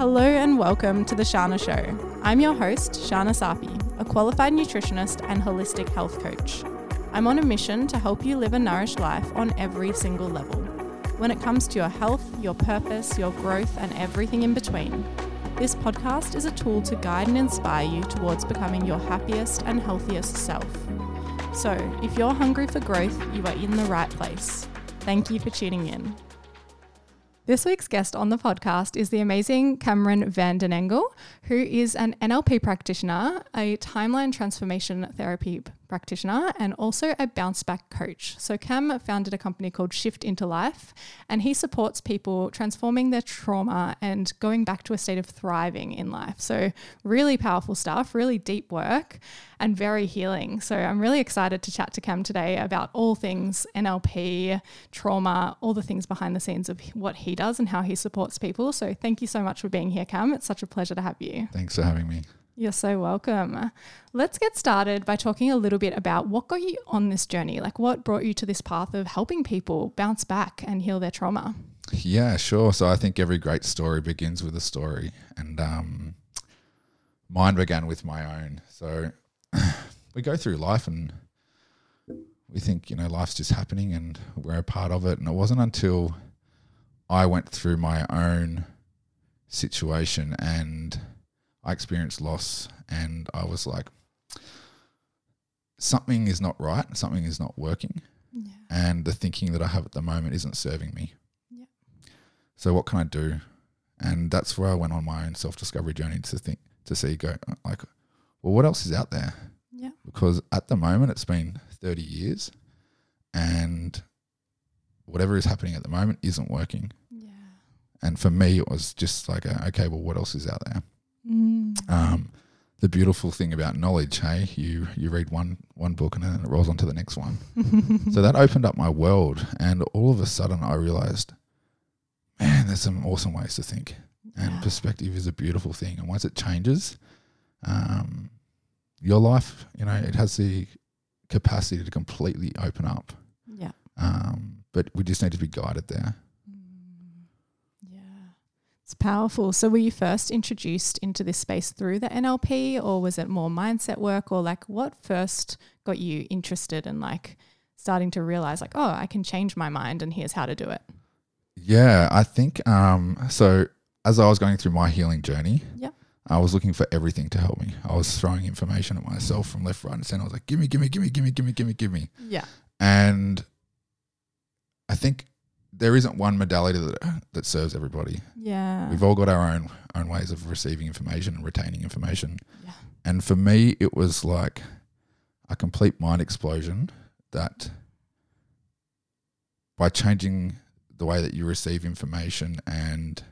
Hello and welcome to The Shana Show. I'm your host, Shana Safi, a qualified nutritionist and holistic health coach. I'm on a mission to help you live a nourished life on every single level. When it comes to your health, your purpose, your growth, and everything in between, this podcast is a tool to guide and inspire you towards becoming your happiest and healthiest self. So, if you're hungry for growth, you are in the right place. Thank you for tuning in. This week's guest on the podcast is the amazing Cameron Van Den Engel, who is an NLP practitioner, a timeline transformation therapy practitioner and also a bounce back coach. So, Cam founded a company called Shift into Life, and he supports people transforming their trauma and going back to a state of thriving in life. So, really powerful stuff, really deep work, and very healing. So, I'm really excited to chat to Cam today about all things NLP, trauma, all the things behind the scenes of what he does and how he supports people. So, thank you so much for being here, Cam. It's such a pleasure to have you. Thanks for having me. You're so welcome. Let's get started by talking a little bit about what got you on this journey. Like, what brought you to this path of helping people bounce back and heal their trauma? Yeah, sure. So I think every great story begins with a story, and um, mine began with my own. So we go through life and we think, you know, life's just happening and we're a part of it. And it wasn't until I went through my own situation and I experienced loss and I was like, something is not right, something is not working, Yeah. and the thinking that I have at the moment isn't serving me. Yeah. So what can I do? And that's where I went on my own self discovery journey to think to see go like, well, what else is out there? Yeah. Because at the moment it's been thirty years, and whatever is happening at the moment isn't working. Yeah. And for me, it was just like, a, okay, well, what else is out there? Mm. um, the beautiful thing about knowledge, hey, you you read one one book and then it rolls on to the next one. so that opened up my world, and all of a sudden I realized, man, there's some awesome ways to think, and Yeah. perspective is a beautiful thing. And once it changes, um, your life, you know, it has the capacity to completely open up. yeah. Um, but we just need to be guided there. Yeah. It's powerful. So, were you first introduced into this space through the NLP, or was it more mindset work, or like what first got you interested in like starting to realize, like, oh, I can change my mind and here's how to do it? Yeah, I think um, so. As I was going through my healing journey, Yep. I was looking for everything to help me. I was throwing information at myself from left, right, and center. I was like, "Give me, give me, give me, give me, give me, give me, give me." Yeah. And I think there isn't one modality that that serves everybody. Yeah. We've all got our own own ways of receiving information and retaining information. Yeah. And for me, it was like a complete mind explosion that by changing the way that you receive information and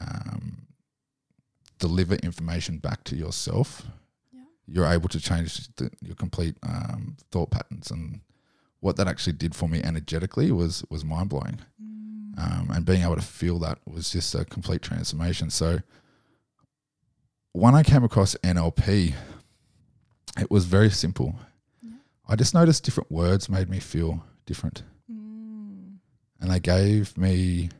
um, deliver information back to yourself, Yeah. you're able to change the, your complete um, thought patterns. And what that actually did for me energetically was was mind blowing Mm. um, and being able to feel that was just a complete transformation. So when I came across NLP, it was very simple. Yeah. I just noticed different words made me feel different, Mm. and they gave me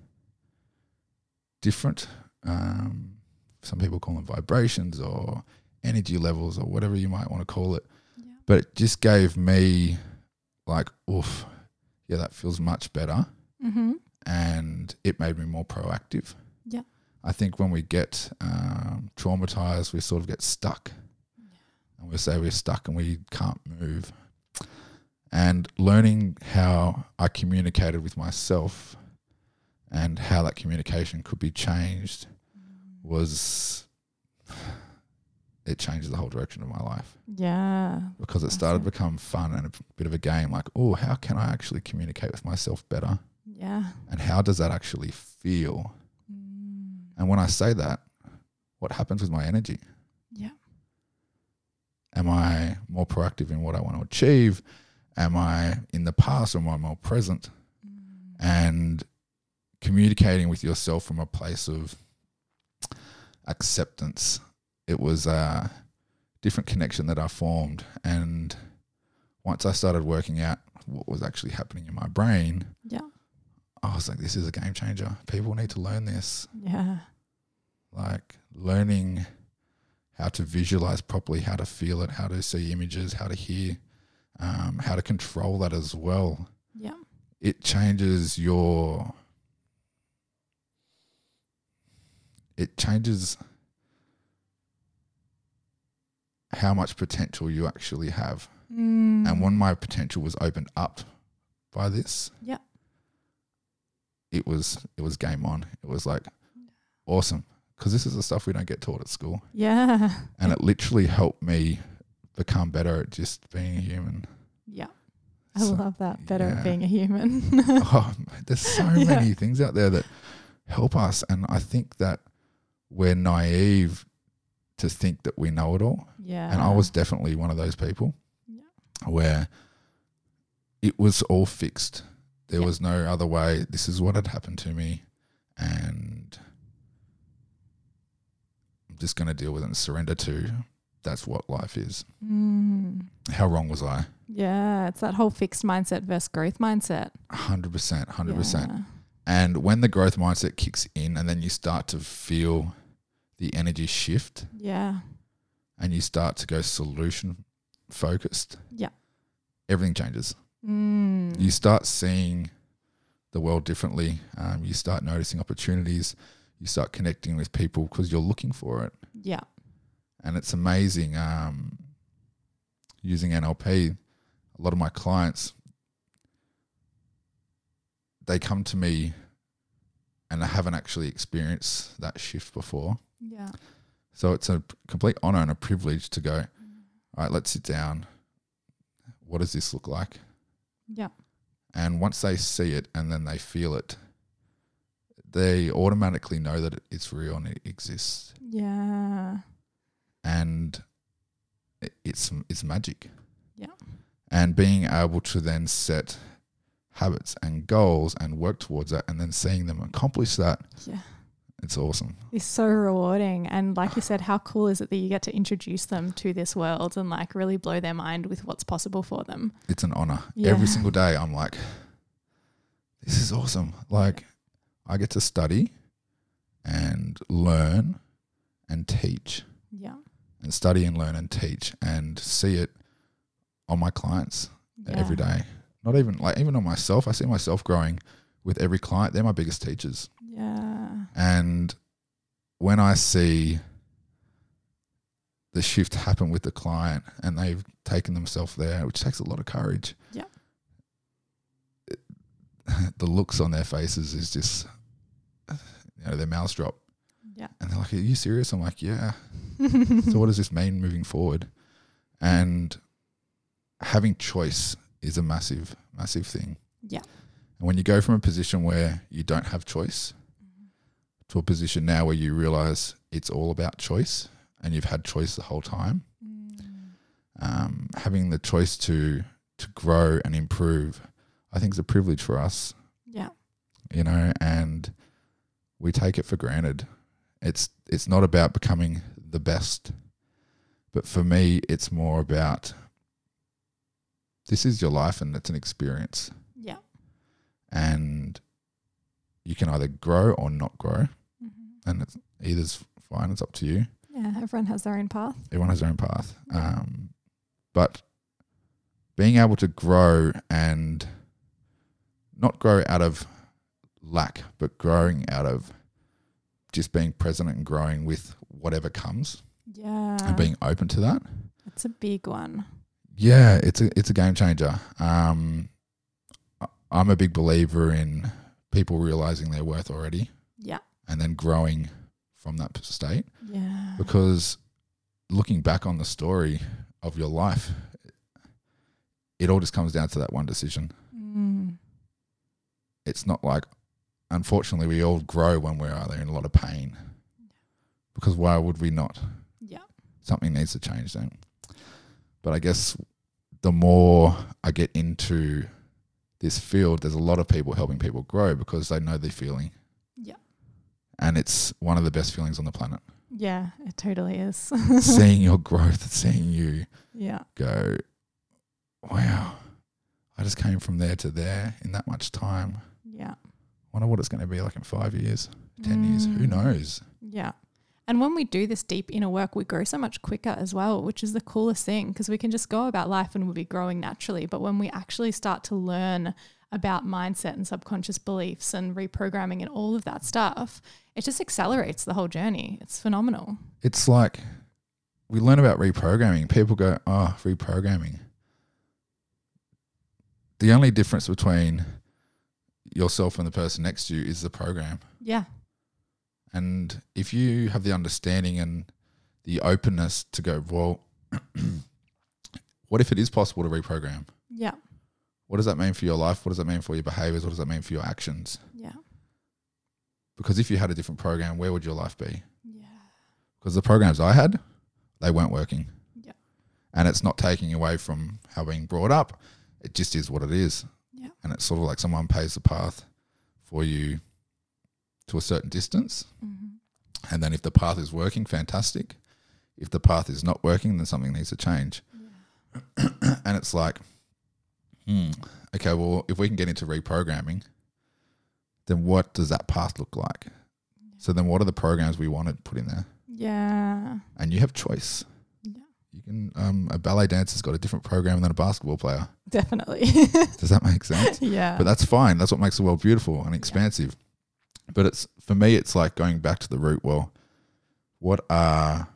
different. Um, some people call them vibrations or energy levels or whatever you might want to call it. Yeah. But it just gave me like, oof, yeah, that feels much better Mm-hmm. and it made me more proactive. Yeah. I think when we get um, traumatized, we sort of get stuck. And we say we're stuck and we can't move. And learning how I communicated with myself and how that communication could be changed was it changed the whole direction of my life Yeah. because it started to become fun and a bit of a game like oh how can i actually communicate with myself better Yeah. and how does that actually feel? Mm. And when I say that, what happens with my energy? Yeah. Am I more proactive in what I want to achieve? Am I in the past or am I more present? Mm. And communicating with yourself from a place of acceptance. It was a different connection that I formed. And once I started working out what was actually happening in my brain, Yeah. I was like, this is a game changer. People need to learn this. Yeah. like learning how to visualize properly, how to feel it, how to see images, how to hear, um, how to control that as well. Yeah. It changes your. It changes how much potential you actually have. Mm. And when my potential was opened up by this, Yeah. it was it was game on. It was like awesome because this is the stuff we don't get taught at school, Yeah. and it literally helped me become better at just being a human. Yeah. I So, love that. Better yeah. at being a human. oh, there's so Yeah. many things out there that help us, and I think that we're naive to think that we know it all. yeah. And I was definitely one of those people Yeah. where it was all fixed. There Yeah. was no other way. This is what had happened to me. And I'm just going to deal with it and surrender to that's what life is. Mm. How wrong was I? Yeah. It's that whole fixed mindset versus growth mindset. 100%. 100%. Yeah. And when the growth mindset kicks in and then you start to feel the energy shift Yeah. and you start to go solution focused, Yeah. everything changes. Mm. you start seeing the world differently. Um, you start noticing opportunities. You start connecting with people because you're looking for it, yeah. and it's amazing. Um, using NLP, a lot of my clients they come to me and they haven't actually experienced that shift before. Yeah. So it's a complete honor and a privilege to go. Mm-hmm. All right, let's sit down. What does this look like? Yeah. And once they see it and then they feel it, they automatically know that it's real and it exists. Yeah. And it's it's magic. Yeah. And being able to then set habits and goals and work towards that and then seeing them accomplish that, Yeah. It's awesome. It's so rewarding. And like you said, how cool is it that you get to introduce them to this world and like really blow their mind with what's possible for them? It's an honor. Yeah. Every single day I'm like, this is awesome. Like I get to study and learn and teach. Yeah. and study and learn and teach and see it on my clients yeah. every day. Not even like even on myself. I see myself growing with every client. They're my biggest teachers. Yeah. And when I see the shift happen with the client and they've taken themselves there, which takes a lot of courage. Yeah. The looks on their faces is just you know, their mouths drop. Yeah. And they're like, Are you serious? I'm like, Yeah. so what does this mean moving forward? And having choice is a massive, massive thing. Yeah. And when you go from a position where you don't have choice to a position now where you realize it's all about choice and you've had choice the whole time, Mm. um, having the choice to to grow and improve, I think is a privilege for us, Yeah. you know, and we take it for granted. It's it's not about becoming the best, but for me, it's more about this is your life and it's an experience, Yeah. and you can either grow or not grow. And it's either's fine. It's up to you. Yeah. Everyone has their own path. Everyone has their own path. Um, but being able to grow and not grow out of lack, but growing out of just being present and growing with whatever comes Yeah. and being open to that. That's a big one. Yeah, it's a it's a game changer. Um, I'm a big believer in people realizing their worth already. And then growing from that state. Yeah. because looking back on the story of your life, it all just comes down to that one decision. Mm. It's not like, unfortunately, we all grow when we're either in a lot of pain. Because why would we not? Yeah. Something needs to change then. But I guess the more I get into this field, there's a lot of people helping people grow because they know they're feeling. And it's one of the best feelings on the planet. Yeah. It totally is. seeing your growth, seeing you yeah. go, wow, I just came from there to there in that much time. Yeah. Wonder what it's going to be like in five years, ten years. Who Mm. knows? Yeah. And when we do this deep inner work, we grow so much quicker as well, which is the coolest thing because we can just go about life and we'll be growing naturally. But when we actually start to learn about mindset and subconscious beliefs and reprogramming and all of that stuff, it just accelerates the whole journey. It's phenomenal. It's like we learn about reprogramming. People go, oh, reprogramming. The only difference between yourself and the person next to you is the program. Yeah. And if you have the understanding and the openness to go, well, what if it is possible to reprogram? Yeah. What does that mean for your life? What does that mean for your behaviors? What does that mean for your actions? Yeah. Because if you had a different program, where would your life be? Yeah. Because the programs I had, they weren't working. Yeah. And it's not taking away from how being brought up. It just is what it is. Yeah. And it's sort of like someone pays the path for you to a certain distance. Mm-hmm. And then if the path is working, fantastic. If the path is not working, then something needs to change. Yeah. and it's like, hmm, okay, well, if we can get into reprogramming, then what does that path look like? So then what are the programs we want to put in there? Yeah. And you have choice. Yeah. You can um, a ballet dancer's got a different program than a basketball player. Definitely. Does that make sense? yeah. But that's fine. That's what makes the world beautiful and expansive. But it's for me, it's like going back to the root. Well, what are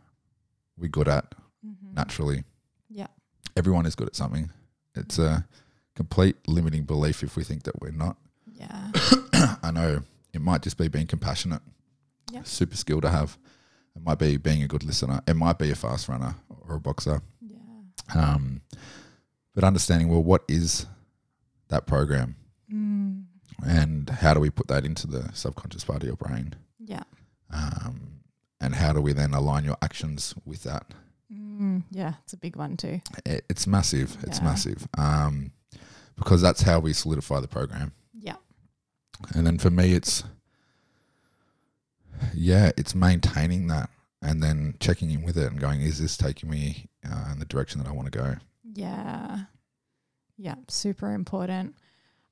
we good at Mhm. naturally? Yeah. Everyone is good at something. It's a complete limiting belief if we think that we're not. Yeah. I know it might just be being compassionate. Yeah. Super skill to have. It might be being a good listener. It might be a fast runner or a boxer. Yeah. Um, but understanding well, what is that program, Mm. and how do we put that into the subconscious part of your brain? Yeah. Um, and how do we then align your actions with that? Mm. Yeah. It's a big one too. It, it's massive. It's Yeah. massive. Um, because that's how we solidify the program. Yeah. And then for me, it's yeah, it's maintaining that and then checking in with it and going, is this taking me uh, in the direction that I want to go? Yeah. Yeah. Super important.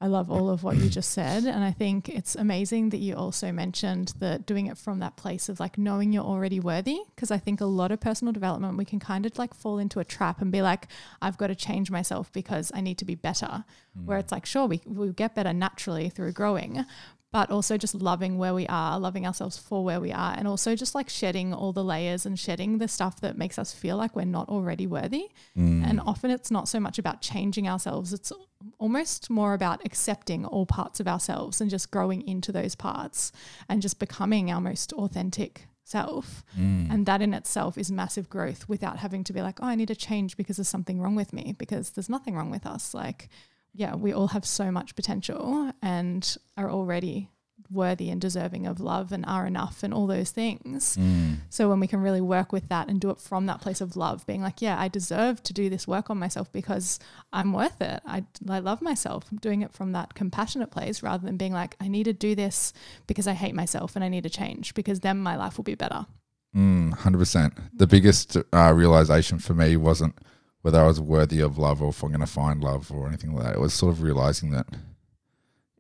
I love all of what you just said. And I think it's amazing that you also mentioned that doing it from that place of like knowing you're already worthy. Because I think a lot of personal development, we can kind of like fall into a trap and be like, I've got to change myself because I need to be better. Where mm. it's like, sure, we, we get better naturally through growing, but also just loving where we are, loving ourselves for where we are, and also just like shedding all the layers and shedding the stuff that makes us feel like we're not already worthy. Mm. And often it's not so much about changing ourselves, it's almost more about accepting all parts of ourselves and just growing into those parts and just becoming our most authentic self. Mm. And that in itself is massive growth without having to be like, oh, I need to change because there's something wrong with me, because there's nothing wrong with us. Like, yeah, we all have so much potential and are already worthy and deserving of love and are enough and all those things. Mm. So when we can really work with that and do it from that place of love, being like, yeah, I deserve to do this work on myself because I'm worth it. I, I love myself. I'm doing it from that compassionate place rather than being like, I need to do this because I hate myself and I need to change because then my life will be better. Mm, 100%. The biggest uh, realization for me wasn't whether I was worthy of love or if I'm going to find love or anything like that. It was sort of realizing that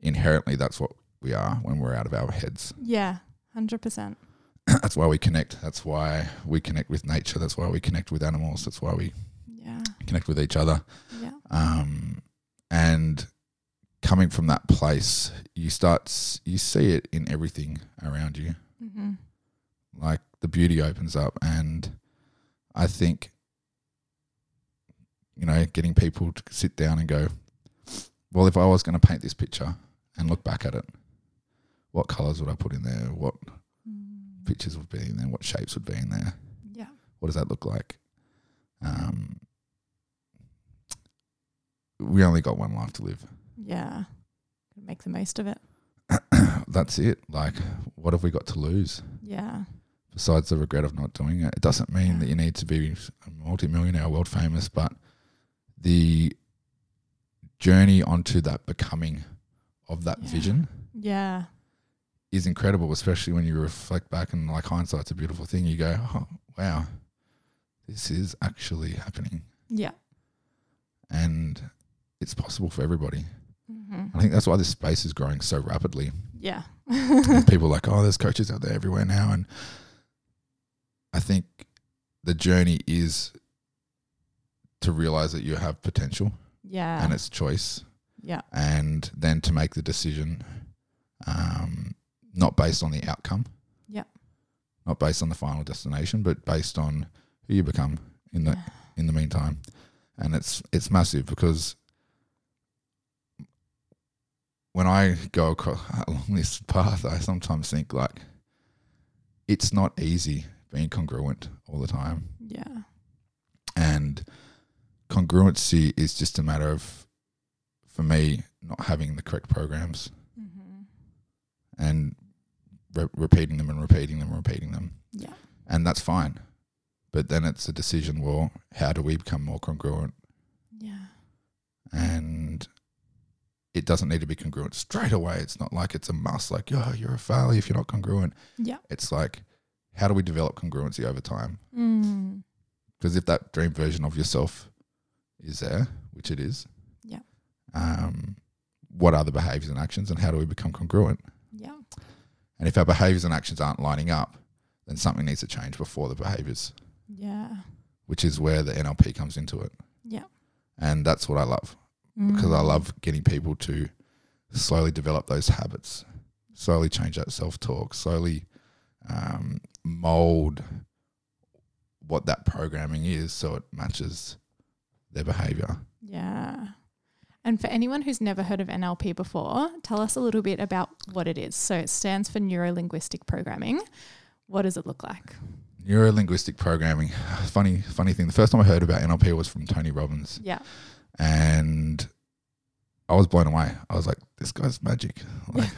inherently that's what we are when we're out of our heads. Yeah, 100%. that's why we connect. That's why we connect with nature. That's why we connect with animals. That's why we Yeah, connect with each other. yeah, Um, and coming from that place, you start, you see it in everything around you. hmm like the beauty opens up and i think you know getting people to sit down and go well if i was going to paint this picture and look back at it what colors would i put in there? What pictures would be in there? What shapes would be in there? Yeah, what does that look like? Um, we only got one life to live. Yeah. Make the most of it. that's it. Like what have we got to lose? Yeah, besides the regret of not doing it. It doesn't mean Yeah. that you need to be a multimillionaire, world famous, but the journey onto that becoming of that Yeah. vision yeah, is incredible, especially when you reflect back and like hindsight's a beautiful thing. You go, oh, wow, this is actually happening. yeah. And it's possible for everybody. hmm I think that's why this space is growing so rapidly. Yeah. People are like, oh, there's coaches out there everywhere now. And I think the journey is to realize that you have potential Yeah. and it's choice, yeah. and then to make the decision, um, not based on the outcome, Yeah. not based on the final destination, but based on who you become in the Yeah. in the meantime. And it's it's massive because when I go across along this path, I sometimes think like it's not easy being congruent all the time. Yeah. And congruency is just a matter of, for me, not having the correct programs Mm-hmm. and re- repeating them and repeating them and repeating them. Yeah. And that's fine. But then it's a decision well, how do we become more congruent? Yeah. And it doesn't need to be congruent straight away. It's not like it's a must, like, oh, you're a failure if you're not congruent. Yeah. It's like, how do we develop congruency over time? Mm. Because if that dream version of yourself is there, which it is, Yeah. um, what are the behaviors and actions, and how do we become congruent? Yeah. And if our behaviors and actions aren't lining up, then something needs to change before the behaviors, Yeah. which is where the NLP comes into it. Yeah. And that's what I love because I Mm. love getting people to slowly develop those habits, slowly change that self talk, slowly um, mold what that programming is so it matches their behavior. Yeah. And for anyone who's never heard of NLP before, tell us a little bit about what it is. So it stands for neuro linguistic programming. What does it look like? Neuro linguistic programming. Funny, funny thing. The first time I heard about NLP was from Tony Robbins. Yeah. and I was blown away. I was like, "This guy's magic! Like,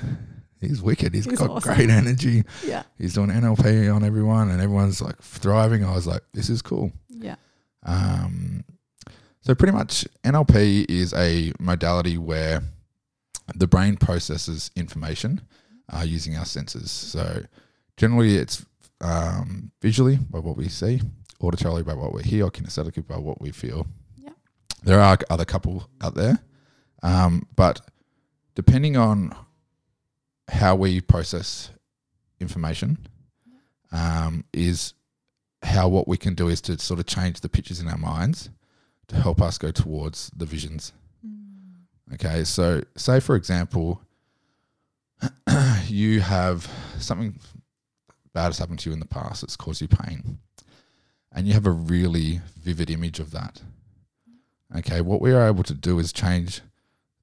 he's wicked. He's got awesome. great energy. Yeah. He's doing NLP on everyone, and everyone's like thriving." I was like, "This is cool." Yeah. Um, so pretty much, NLP is a modality where the brain processes information uh, using our senses. So generally, it's um, visually by what we see, auditorily by what we hear, or kinesthetically by what we feel. Yeah. There are other couple out there, um, but depending on how we process information, um, is how what we can do is to sort of change the pictures in our minds to help us go towards the visions. Mm. Okay, so say for example, you have something bad has happened to you in the past that's caused you pain, and you have a really vivid image of that. Okay, what we are able to do is change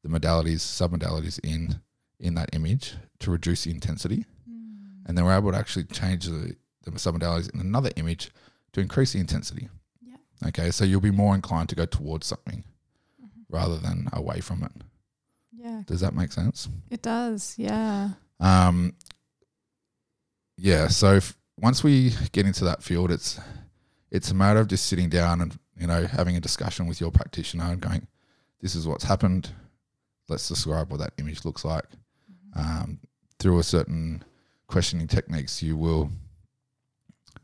the modalities, submodalities in in that image to reduce the intensity, Mm. and then we're able to actually change the, the submodalities in another image to increase the intensity. Okay, so you'll be more inclined to go towards something Mhm. rather than away from it. Yeah. Does that make sense? It does. Yeah. Um, yeah. So if, once we get into that field, it's it's a matter of just sitting down and you know having a discussion with your practitioner and going, "This is what's happened. Let's describe what that image looks like." Um, through a certain questioning techniques, you will,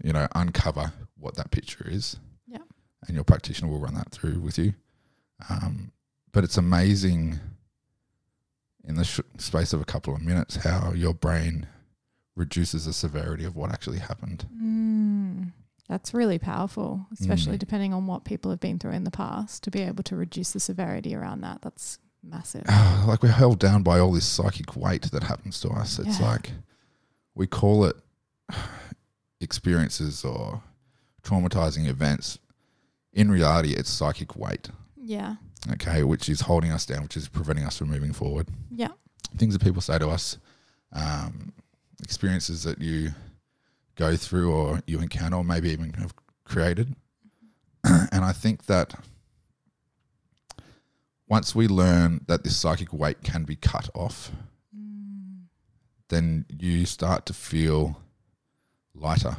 you know, uncover what that picture is. And your practitioner will run that through with you. Um, but it's amazing in the sh- space of a couple of minutes how your brain reduces the severity of what actually happened. Mm. That's really powerful, especially Mm. depending on what people have been through in the past to be able to reduce the severity around that. That's massive. like we're held down by all this psychic weight that happens to us. It's Yeah. like we call it experiences or traumatizing events. In reality, it's psychic weight, Yeah. okay, which is holding us down, which is preventing us from moving forward. Yeah. Things that people say to us, um, experiences that you go through or you encounter, or maybe even have created. and I think that once we learn that this psychic weight can be cut off, Mm. then you start to feel lighter.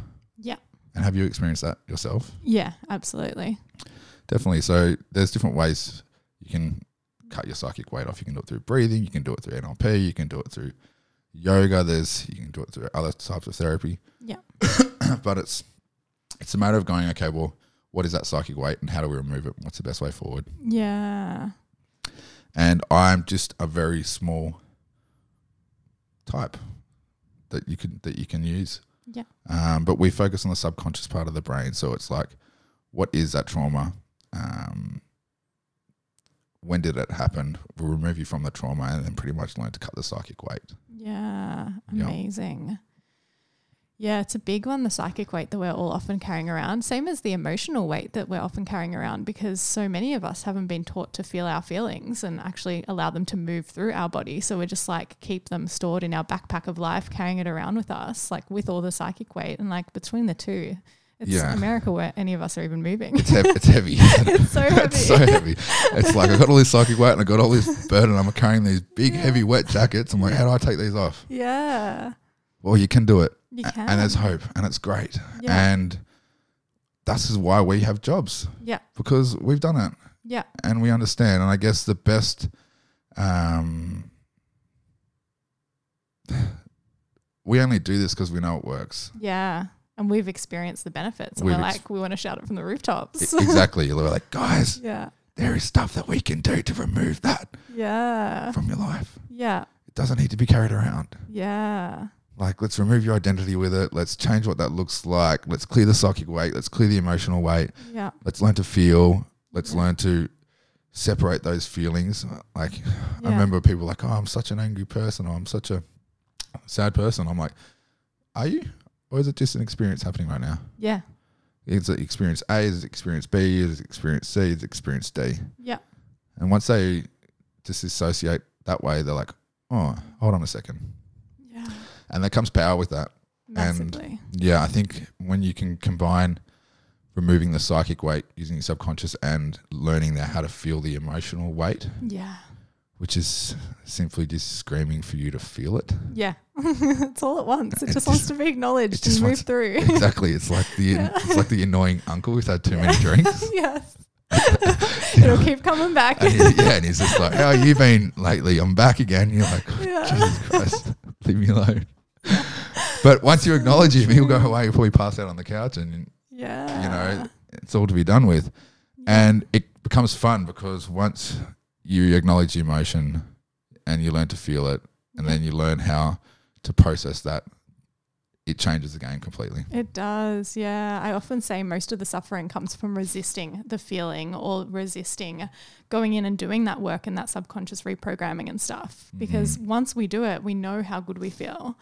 And have you experienced that yourself? Yeah, absolutely. Definitely. So there's different ways you can cut your psychic weight off. You can do it through breathing. You can do it through NLP. You can do it through yoga. There's you can do it through other types of therapy. Yeah. but it's it's a matter of going. Okay, well, what is that psychic weight, and how do we remove it? What's the best way forward? Yeah. And I'm just a very small type that you can that you can use. Yeah. Um, but we focus on the subconscious part of the brain. So it's like, what is that trauma? Um, when did it happen? We'll remove you from the trauma and then pretty much learn to cut the psychic weight. Yeah, Yeah. amazing. Yeah, it's a big one, the psychic weight that we're all often carrying around. Same as the emotional weight that we're often carrying around because so many of us haven't been taught to feel our feelings and actually allow them to move through our body. So we're just like keep them stored in our backpack of life, carrying it around with us, like with all the psychic weight. And like between the two, it's Yeah. America where any of us are even moving. It's, heavy. it's heavy. it's so heavy. it's so heavy. It's like I got all this psychic weight and I got all this burden. I'm carrying these big, heavy, wet jackets. I'm like, how do I take these off? yeah, Well, you can do it. You can. And there's hope and it's great. Yeah. And this is why we have jobs yeah, because we've done it yeah, and we understand. And I guess the best, um, we only do this because we know it works. yeah. And we've experienced the benefits, and We've we're ex- like, we want to shout it from the I- rooftops. exactly. We're like, guys, yeah, there is stuff that we can do to remove that yeah, from your life. yeah, It doesn't need to be carried around. yeah, Like, let's remove your identity with it. Let's change what that looks like. Let's clear the psychic weight. Let's clear the emotional weight. yeah, Let's learn to feel. Let's Yeah. learn to separate those feelings. Like, I remember people like, oh, I'm such an angry person or I'm such a sad person. I'm like, are you? Or is it just an experience happening right now? yeah, Is it experience A? Is it experience B? Is it experience C? Is it experience D? yeah, And once they disassociate that way, they're like, oh, hold on a second. And there comes power with that. massively. Yeah, I think when you can combine removing the psychic weight using your subconscious and learning that how to feel the emotional weight, yeah, which is simply just screaming for you to feel it. yeah. it's all at once. It It just wants to be acknowledged just and move through. Exactly. It's like the Yeah. it's like the annoying uncle who's had too Yeah. many drinks. yes. It'll keep coming back. And yeah, and he's just like, "How you been lately? I'm back again." You're like, oh, Yeah. "Jesus Christ, leave me alone." But once you acknowledge him, he'll go away. He'll probably pass out on the couch, and yeah. you know, it's all to be done with. And it becomes fun because once you acknowledge the emotion and you learn to feel it, and then you learn how to process that, it changes the game completely. It does, yeah. I often say most of the suffering comes from resisting the feeling or resisting going in and doing that work and that subconscious reprogramming and stuff. Because Mm-hmm. once we do it, we know how good we feel.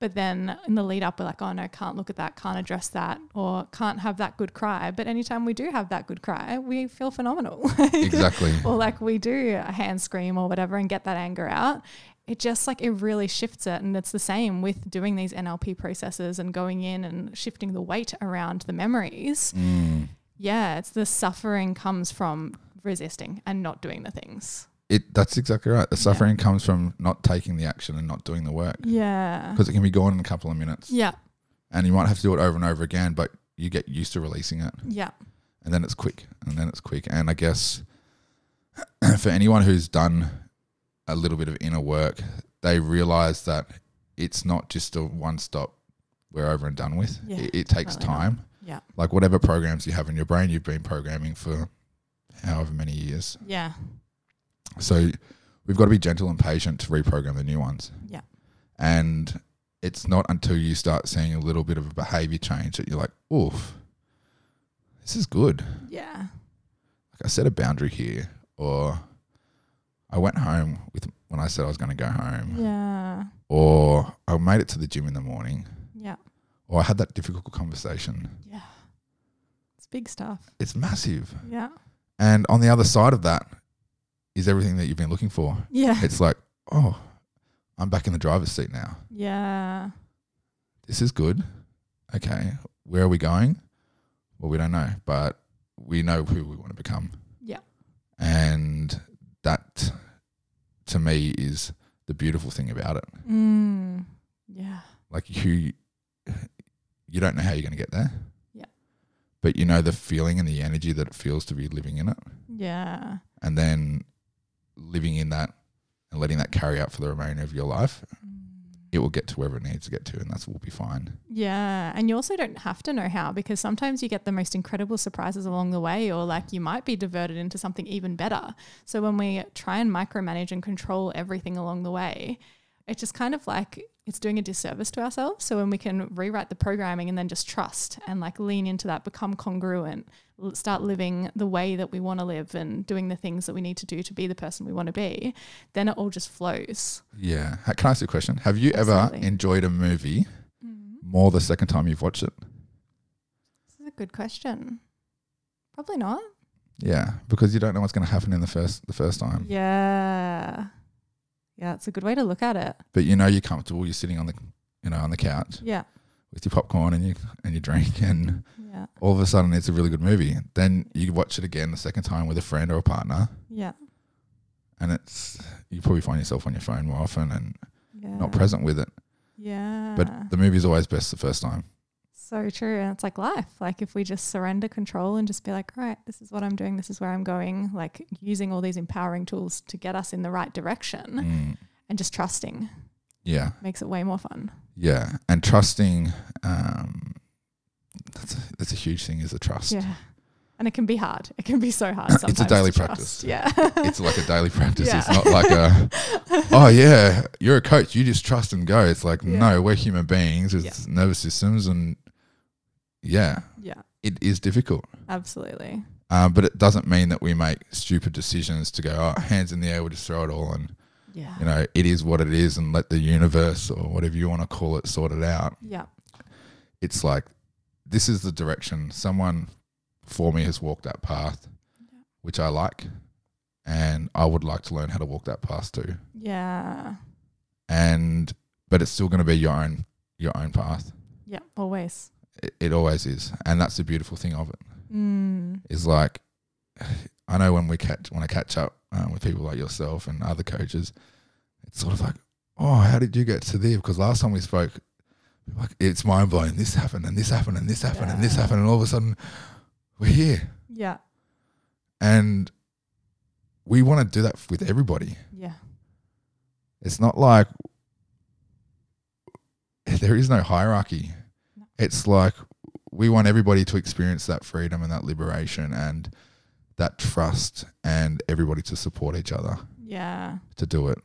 But then in the lead up, we're like, oh no, can't look at that, can't address that, or can't have that good cry. But anytime we do have that good cry, we feel phenomenal. Exactly. or like we do a hand scream or whatever and get that anger out it just like it really shifts it and it's the same with doing these NLP processes and going in and shifting the weight around the memories Mm. yeah it's the suffering comes from resisting and not doing the things It that's exactly right. The suffering comes from not taking the action and not doing the work yeah because it can be gone in a couple of minutes, yeah and you might have to do it over and over again. But you get used to releasing it, yeah and then it's quick, and then it's quick. And I guess for anyone who's done a little bit of inner work, they realize that it's not just a one stop. We're over and done with. Yeah, it, it takes totally not. time. yeah Like whatever programs you have in your brain, you've been programming for however many years. yeah So we've got to be gentle and patient to reprogram the new ones. Yeah. And it's not until you start seeing a little bit of a behavior change that you're like, oof, this is good. yeah Like I set a boundary here, or I went home with when I said I was going to go home, yeah or I made it to the gym in the morning, yeah or I had that difficult conversation. yeah it's big stuff It's massive. yeah And on the other side of that is everything that you've been looking for. yeah It's like, oh, I'm back in the driver's seat now. yeah this is good. Okay, where are we going? Well, we don't know, but we know who we want to become. Yeah. And that to me is the beautiful thing about it. mm, yeah Like you you don't know how you're going to get there. Yeah. But you know the feeling and the energy that it feels to be living in it yeah and then living in that and letting that carry out for the remainder of your life. It will get to wherever it needs to get to and that's will be fine. Yeah. And you also don't have to know how because sometimes you get the most incredible surprises along the way, or like you might be diverted into something even better. So when we try and micromanage and control everything along the way, it's just kind of like it's doing a disservice to ourselves. So when we can rewrite the programming and then just trust and like lean into that, become congruent, start living the way that we want to live and doing the things that we need to do to be the person we want to be, then it all just flows. Yeah. Can I ask you a question? Have you ever enjoyed a movie Mm-hmm. more the second time you've watched it? This is a good question. Probably not. Yeah, because you don't know what's going to happen in the first the first time. Yeah. Yeah, it's a good way to look at it. But you know you're comfortable. You're sitting on the you know on the couch Yeah. With your popcorn and you and your drink, and Yeah. all of a sudden it's a really good movie. Then you watch it again the second time with a friend or a partner, Yeah. and it's you probably find yourself on your phone more often and Yeah. not present with it. Yeah. But the movie's always best the first time. So true. And it's like life. Like if we just surrender control and just be like, all right, this is what I'm doing, this is where I'm going, like using all these empowering tools to get us in the right direction Mm. and just trusting Yeah, makes it way more fun. Yeah, and trusting. Um, that's a, that's a huge thing. Is the trust. Yeah. And it can be hard. It can be so hard. It's a daily to trust. practice. Yeah. it's like a daily practice. Yeah. It's not like a, oh yeah, you're a coach. You just trust and go. It's like Yeah. no, we're human beings with Yeah. nervous systems, and yeah, yeah. it is difficult. Absolutely. Um, but it doesn't mean that we make stupid decisions to go, oh, hands in the air, we'll just throw it all, and Yeah. you know, it is what it is, and let the universe or whatever you want to call it sort it out. Yeah. It's like this is the direction someone for me has walked that path, Yeah. which I like, and I would like to learn how to walk that path too. Yeah. and but it's still going to be your own your own path. Yeah. Always. It, it always is, and that's the beautiful thing of it. Mm. Is like I know when we catch when I catch up um, with people like yourself and other coaches, it's sort of like, oh, how did you get to there? Because last time we spoke, like it's mind blowing. This happened and this happened and this happened and this happened, and all of a sudden we're here, Yeah. and we want to do that with everybody. Yeah. It's not like there is no hierarchy. No. It's like we want everybody to experience that freedom and that liberation and that trust and everybody to support each other Yeah. to do it.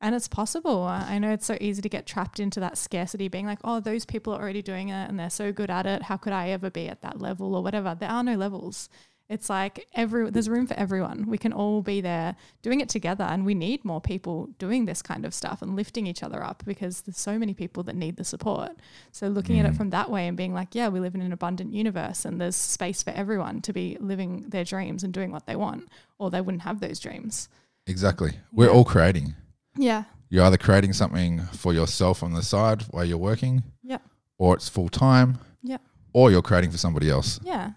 And it's possible. I know it's so easy to get trapped into that scarcity, being like, oh, those people are already doing it and they're so good at it. How could I ever be at that level or whatever? There are no levels. It's like every there's room for everyone. We can all be there doing it together, and we need more people doing this kind of stuff and lifting each other up because there's so many people that need the support. So looking at it Mm. from that way and being like, yeah, we live in an abundant universe, and there's space for everyone to be living their dreams and doing what they want, or they wouldn't have those dreams. Exactly. We're Yeah. all creating. Yeah, You're either creating something for yourself on the side while you're working, Yeah. or it's full time, Yeah. or you're creating for somebody else. yeah,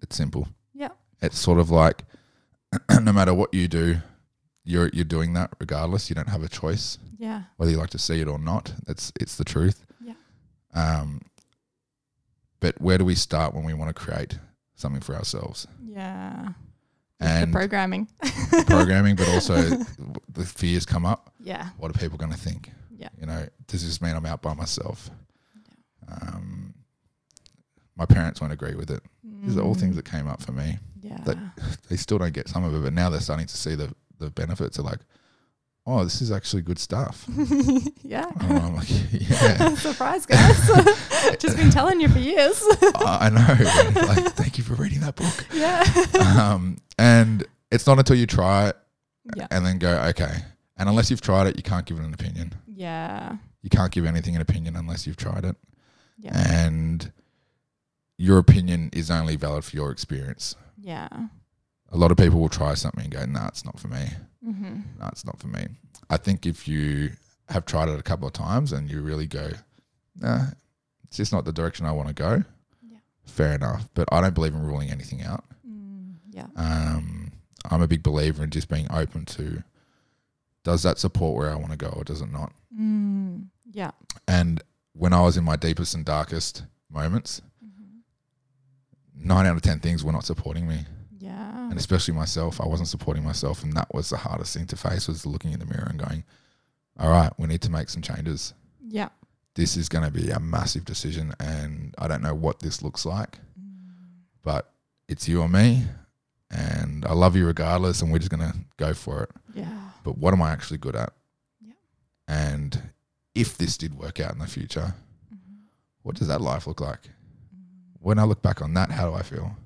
It's simple. Yeah. It's sort of like no matter what you do, you're you're doing that regardless. You don't have a choice yeah, whether you like to see it or not. That's it's the truth. Yeah. Um. But where do we start when we want to create something for ourselves? yeah. And the programming. programming, but also the fears come up. Yeah, What are people going to think? Yeah. You know, does this mean I'm out by myself? Um, my parents won't agree with it. These are all things Mm, that came up for me. Yeah, that- They still don't get some of it, but now they're starting to see the the benefits. Are like, oh, this is actually good stuff. yeah. And I'm like, yeah, Surprise, guys! Just been telling you for years. I I know. like, thank you for reading that book. yeah, Um, and it's not until you try it yeah, and then go, okay. And unless you've tried it, you can't give it an opinion. yeah, You can't give anything an opinion unless you've tried it. yeah, And your opinion is only valid for your experience. Yeah. A lot of people will try something and go, nah, it's not for me. Mm-hmm. No, it's not for me. I think if you have tried it a couple of times and you really go, nah, it's just not the direction I want to go, Yeah. fair enough. But I don't believe in ruling anything out. Mm, yeah, Um, I'm a big believer in just being open to does that support where I want to go or does it not? mm, yeah. And when I was in my deepest and darkest moments. Nine out of 10 things were not supporting me. Yeah, and especially myself i wasn't supporting myself and that was the hardest thing to face was looking in the mirror and going all right we need to make some changes yeah. this is going to be a massive decision and i don't know what this looks like Mm, but it's you or me and i love you regardless and we're just going to go for it Yeah, but what am i actually good at Yeah. And if this did work out in the future, what does that life look like? When I look back on that, how do I feel?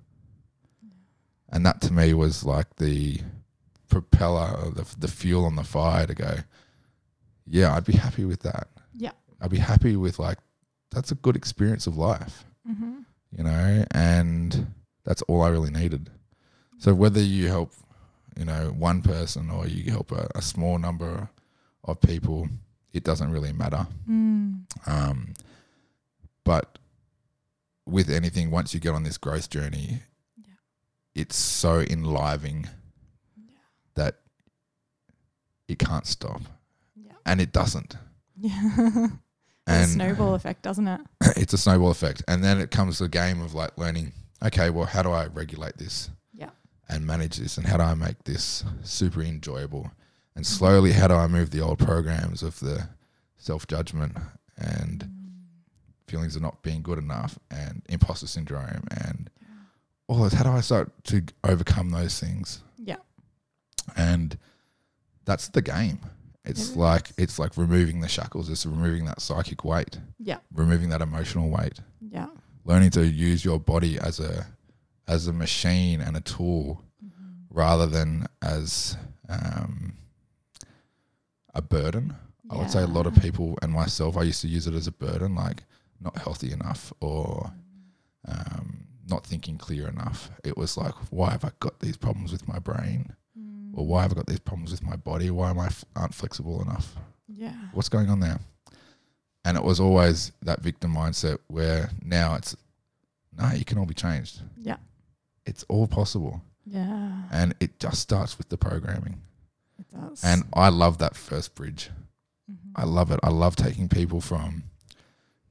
And that to me was like the propeller, or the, the fuel on the fire to go, yeah, I'd be happy with that. Yeah. I'd be happy with like, that's a good experience of life Mm-hmm. you know, and that's all I really needed. So whether you help, you know, one person or you help a, a small number of people, it doesn't really matter. Mm. Um, but with anything, once you get on this growth journey, Yeah. it's so enlivening Yeah. that it can't stop, Yeah. and it doesn't. Yeah. And snowball effect, doesn't it? it's a snowball effect. And then it comes to the game of like learning, okay, well, how do I regulate this? Yeah. And manage this? And how do I make this super enjoyable? And mm-hmm. slowly, how do I move the old programs of the self judgment and mm-hmm. Feelings of not being good enough and imposter syndrome and all those? How do I start to overcome those things? Yeah. And that's the game. It's It like it's like removing the shackles. It's removing that psychic weight Yeah. removing that emotional weight, Yeah. learning to use your body as a as a machine and a tool rather than as um, a burden. I would say a lot of people and myself, I used to use it as a burden, like not healthy enough or um, not thinking clear enough. It was like, why have I got these problems with my brain? Mm. Or why have I got these problems with my body? Why am I f- aren't flexible enough? Yeah. what's going on there? And it was always that victim mindset where now it's, no, you can all be changed. Yeah. It's all possible. Yeah. And it just starts with the programming. It does. And I love that first bridge. Mhm. I love it. I love taking people from,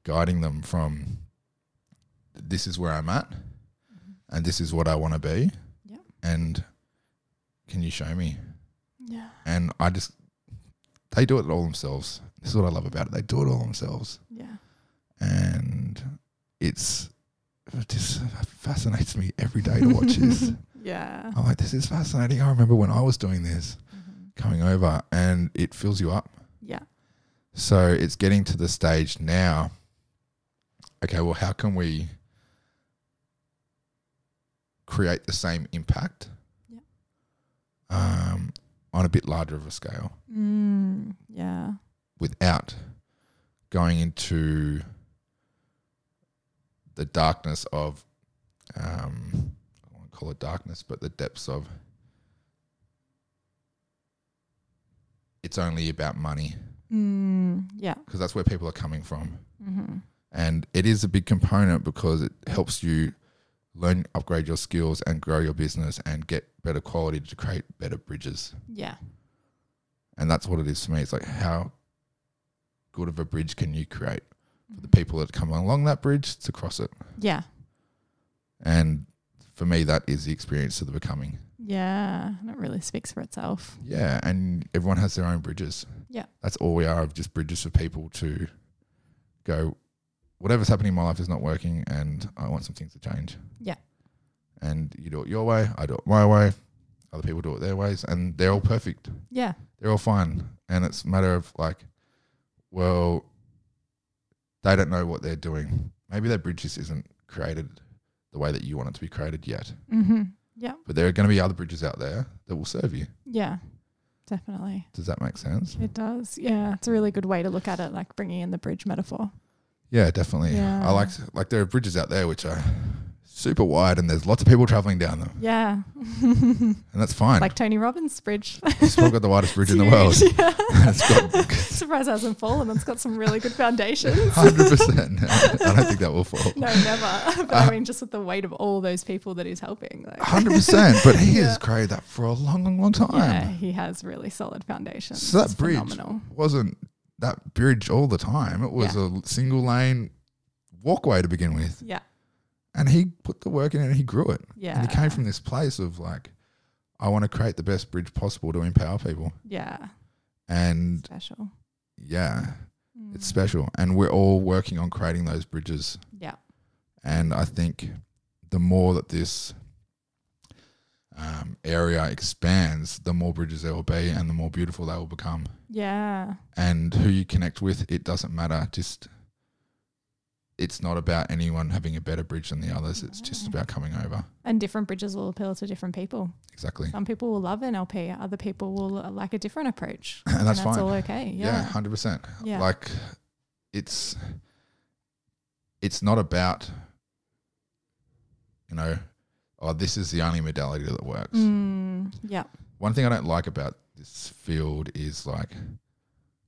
guiding them from, this is where I'm at and this is what I want to be. Yeah. And can you show me? yeah. And I just, they do it all themselves. This is what I love about it. They do it all themselves. Yeah. and it's it just fascinates me every day to watch this. Yeah. I'm like, this is fascinating. I remember when I was doing this, Mhm. coming over, and it fills you up. Yeah. So it's getting to the stage now. Okay, well, how can we create the same impact Yeah. um, on a bit larger of a scale? Mm. Yeah. without going into the darkness of um I won't call it darkness, but the depths of it's only about money Mm. Yeah. because that's where people are coming from. Mm-hmm. And it is a big component because it helps you learn, upgrade your skills and grow your business and get better quality to create better bridges. Yeah. And that's what it is for me. It's like how good of a bridge can you create for the people that come along that bridge to cross it? Yeah. And for me, that is the experience of the becoming. Yeah. And it really speaks for itself. Yeah, and everyone has their own bridges. Yeah. That's all we are of just bridges for people to go, whatever's happening in my life is not working and I want some things to change. Yeah. And you do it your way, I do it my way, other people do it their ways, and they're all perfect. Yeah. They're all fine. And it's a matter of like, well, they don't know what they're doing. Maybe their bridge just isn't created the way that you want it to be created yet. Mm-hmm. Yeah. But there are going to be other bridges out there that will serve you. Yeah. Definitely. Does that make sense? It does. Yeah. It's a really good way to look at it, like bringing in the bridge metaphor. Yeah, definitely. Yeah. I like like there are bridges out there which are super wide and there's lots of people traveling down them, Yeah. and that's fine. like Tony Robbins' bridge. it's probably got the widest bridge in the world. Yeah. it's got Surprised it hasn't fallen. It's got some really good foundations. hundred percent. I don't think that will fall. No, never. But I uh, mean, just with the weight of all those people that he's helping. Like, Hundred percent. But he Yeah. has created that for a long, long, long time. yeah, he has really solid foundations. So that It's bridge phenomenal. wasn't that bridge all the time. It was a single lane walkway to begin with. Yeah, And he put the work in and he grew it. yeah, And he came from this place of like, I want to create the best bridge possible to empower people. yeah, And special. yeah, Mm. it's special. And we're all working on creating those bridges. yeah, And I think the more that this um, area expands, the more bridges there will be, and the more beautiful they will become. Yeah. And who you connect with, it doesn't matter. Just it's not about anyone having a better bridge than the others. It's just about coming over. And different bridges will appeal to different people. Exactly. Some people will love NLP, other people will uh, like a different approach. And that's fine. all okay. Yeah, Yeah. hundred percent. Yeah. Like it's it's not about you know, oh, this is the only modality that works. Mm, yeah. One thing I don't like about this field is like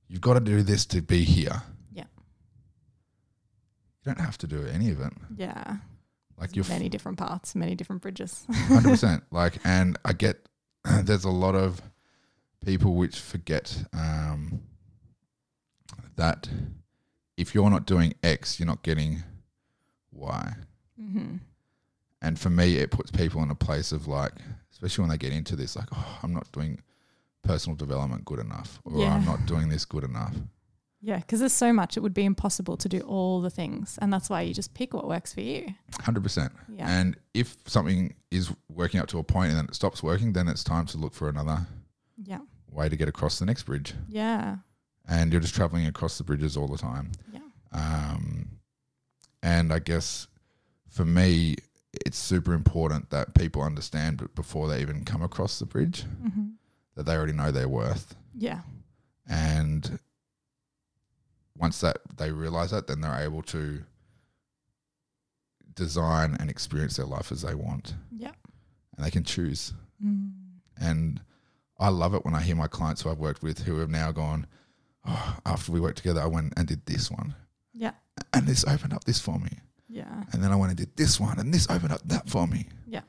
you've got to do this to be here. Yeah. You don't have to do any of it. Yeah. Like you're many different paths, many different bridges. hundred percent. Like, and I get there's a lot of people which forget um, that if you're not doing X, you're not getting Y. hmm And for me, it puts people in a place of like, especially when they get into this, like, oh, I'm not doing personal development good enough, or Yeah. I'm not doing this good enough. Yeah, because there's so much, it would be impossible to do all the things. And that's why you just pick what works for you. Hundred percent. Yeah. And if something is working up to a point and then it stops working, then it's time to look for another yeah. way to get across the next bridge. Yeah. And you're just traveling across the bridges all the time. Yeah. Um, and I guess for me, it's super important that people understand before they even come across the bridge hmm that they already know their worth. Yeah. And once that they realize that, then they're able to design and experience their life as they want, Yeah. and they can choose. Mm. And I love it when I hear my clients who I've worked with who have now gone, oh, after we worked together, I went and did this one, Yeah. and this opened up this for me. Yeah. And then I went and did this one, and this opened up that for me. Yeah.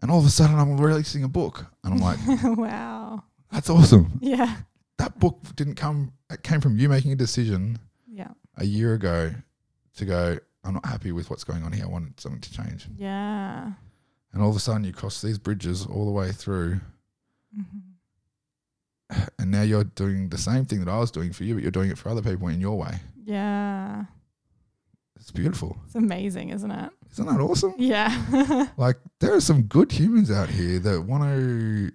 And all of a sudden, I'm releasing a book, and I'm like, wow. that's awesome. Yeah. That book didn't come; it came from you making a decision Yeah. a year ago to go. I'm not happy with what's going on here. I want something to change. Yeah. And all of a sudden, you cross these bridges all the way through, hmm and now you're doing the same thing that I was doing for you, but you're doing it for other people in your way. Yeah. It's beautiful, It's amazing, isn't it? isn't that awesome? Yeah. Like there are some good humans out here that want to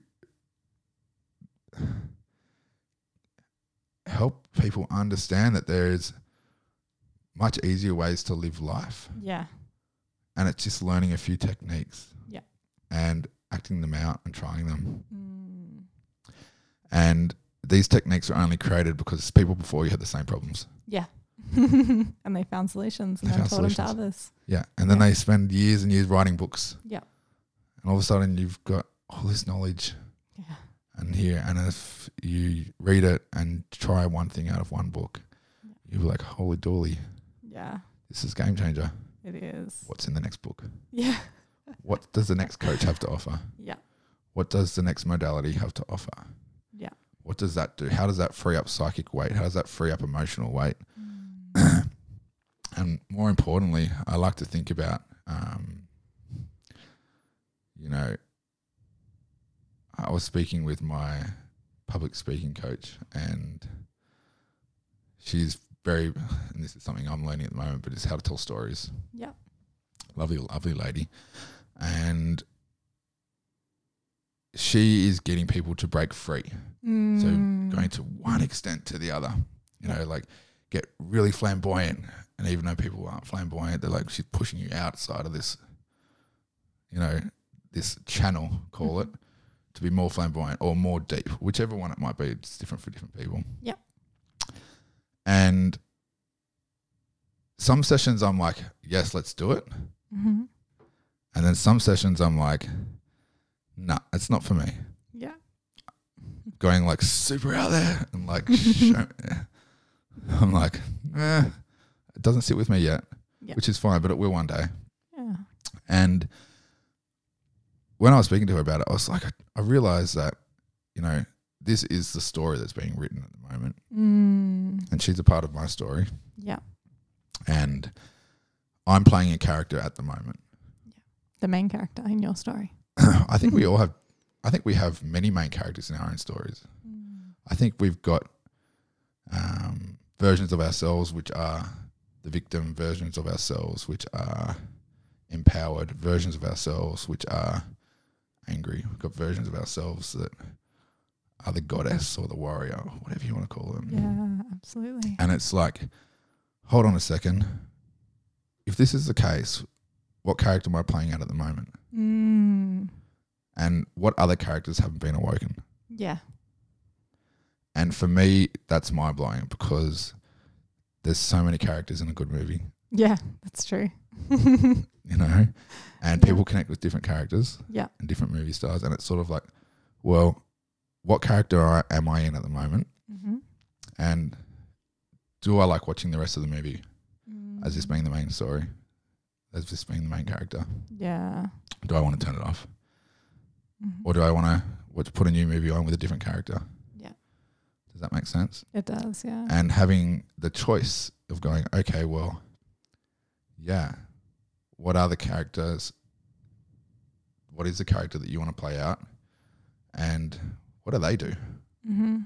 help people understand that there's much easier ways to live life, yeah. and it's just learning a few techniques. Yeah. And acting them out and trying them. Mm. And these techniques are only created because people before you had the same problems. Yeah. and they found solutions and They then taught them to others. Yeah. And then Yeah. they spend years and years writing books. Yeah. And all of a sudden you've got all this knowledge Yeah. and here and if you read it and try one thing out of one book, Yeah. you'll be like, Holy dooly, Yeah. this is game changer. It is. What's in the next book? Yeah. What does the next coach have to offer? Yeah. What does the next modality have to offer? Yeah. What does that do? How does that free up psychic weight? How does that free up emotional weight? And more importantly, I like to think about, um, you know, I was speaking with my public speaking coach, and she's very, and this is something I'm learning at the moment, but it's how to tell stories. Yeah. Lovely, lovely lady. And she is getting people to break free. Mm. going to one extent to the other. You know, like get really flamboyant, and even though people aren't flamboyant, they're like she's pushing you outside of this, you know, this channel, call it, to be more flamboyant or more deep, whichever one it might be. It's different for different people. Yeah. And some sessions I'm like, yes, let's do it, hmm and then some sessions I'm like, nah, it's not for me. Yeah. going like super out there and like show, I'm like, eh, it doesn't sit with me yet, Yeah. which is fine, but it will one day. Yeah. And when I was speaking to her about it, I was like, I, I realized that, you know, this is the story that's being written at the moment, Mm. and she's a part of my story, Yeah. and I'm playing a character at the moment. The main character in your story. I think we all have, I think we have many main characters in our own stories. Mm. I think we've got um, versions of ourselves which are the victim, versions of ourselves which are empowered, versions of ourselves which are angry. We've got versions of ourselves that are the goddess or the warrior, or whatever you want to call them. Yeah, absolutely. And it's like, hold on a second. If this is the case, what character am I playing out at the moment? Mm. And what other characters haven't been awoken? Yeah. And for me, that's mind blowing because there's so many characters in a good movie, Yeah, that's true. you know, and Yeah. people connect with different characters yeah. and different movie stars. And it's sort of like, well, what character am I in at the moment? Mm-hmm. And do I like watching the rest of the movie as Mm. this being the main story, as this being the main character? Yeah. Do I want to turn it off? Mhm. Or do I want to put a new movie on with a different character? Does that make sense? It does, yeah. and having the choice of going, okay, well, yeah, what are the characters? What is the character that you want to play out? And what do they do? mm-hmm.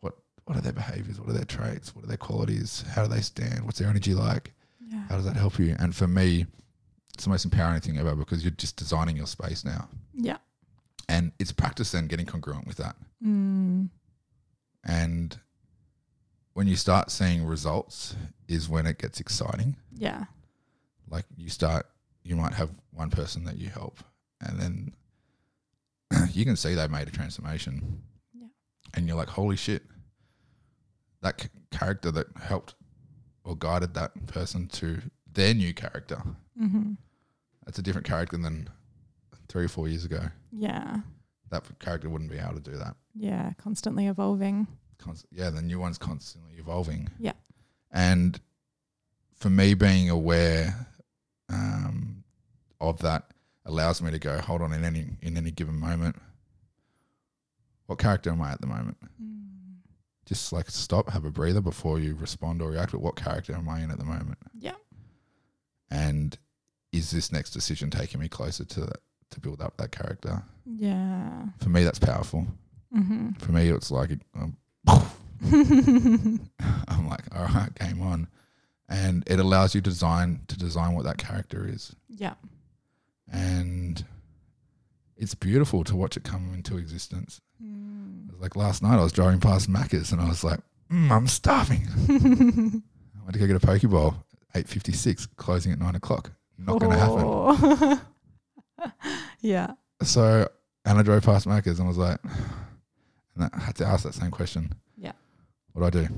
What are their behaviors? What are their traits? What are their qualities? How do they stand? What's their energy like? Yeah. How does that help you? And for me, it's the most empowering thing ever because you're just designing your space now. Yeah. And it's practice then getting congruent with that. Mm. And when you start seeing results is when it gets exciting. Yeah. like you start you might have one person that you help and then you can see they made a transformation Yeah. and you're like holy shit that c- character that helped or guided that person to their new character Mm-hmm. that's a different character than three or four years ago Yeah. That character wouldn't be able to do that Yeah. Constantly evolving. Const- yeah the new one's constantly evolving Yeah. and for me being aware um, of that allows me to go hold on in any in any given moment what character am i at the moment Mm. just like stop have a breather before you respond or react but what character am i in at the moment Yeah. and is this next decision taking me closer to that to build up that character Yeah. for me that's powerful Mm-hmm. for me it's like um, i'm like all right game on and it allows you to design to design what that character is yeah. and it's beautiful to watch it come into existence. Mm. Like last night, I was driving past Macca's and I was like, mm, "I'm starving." I went to go get a poke bowl. Eight fifty six, closing at nine o'clock. Not going to happen. yeah. So, and I drove past Macca's and I was like, and I had to ask that same question. Yeah. What do I do?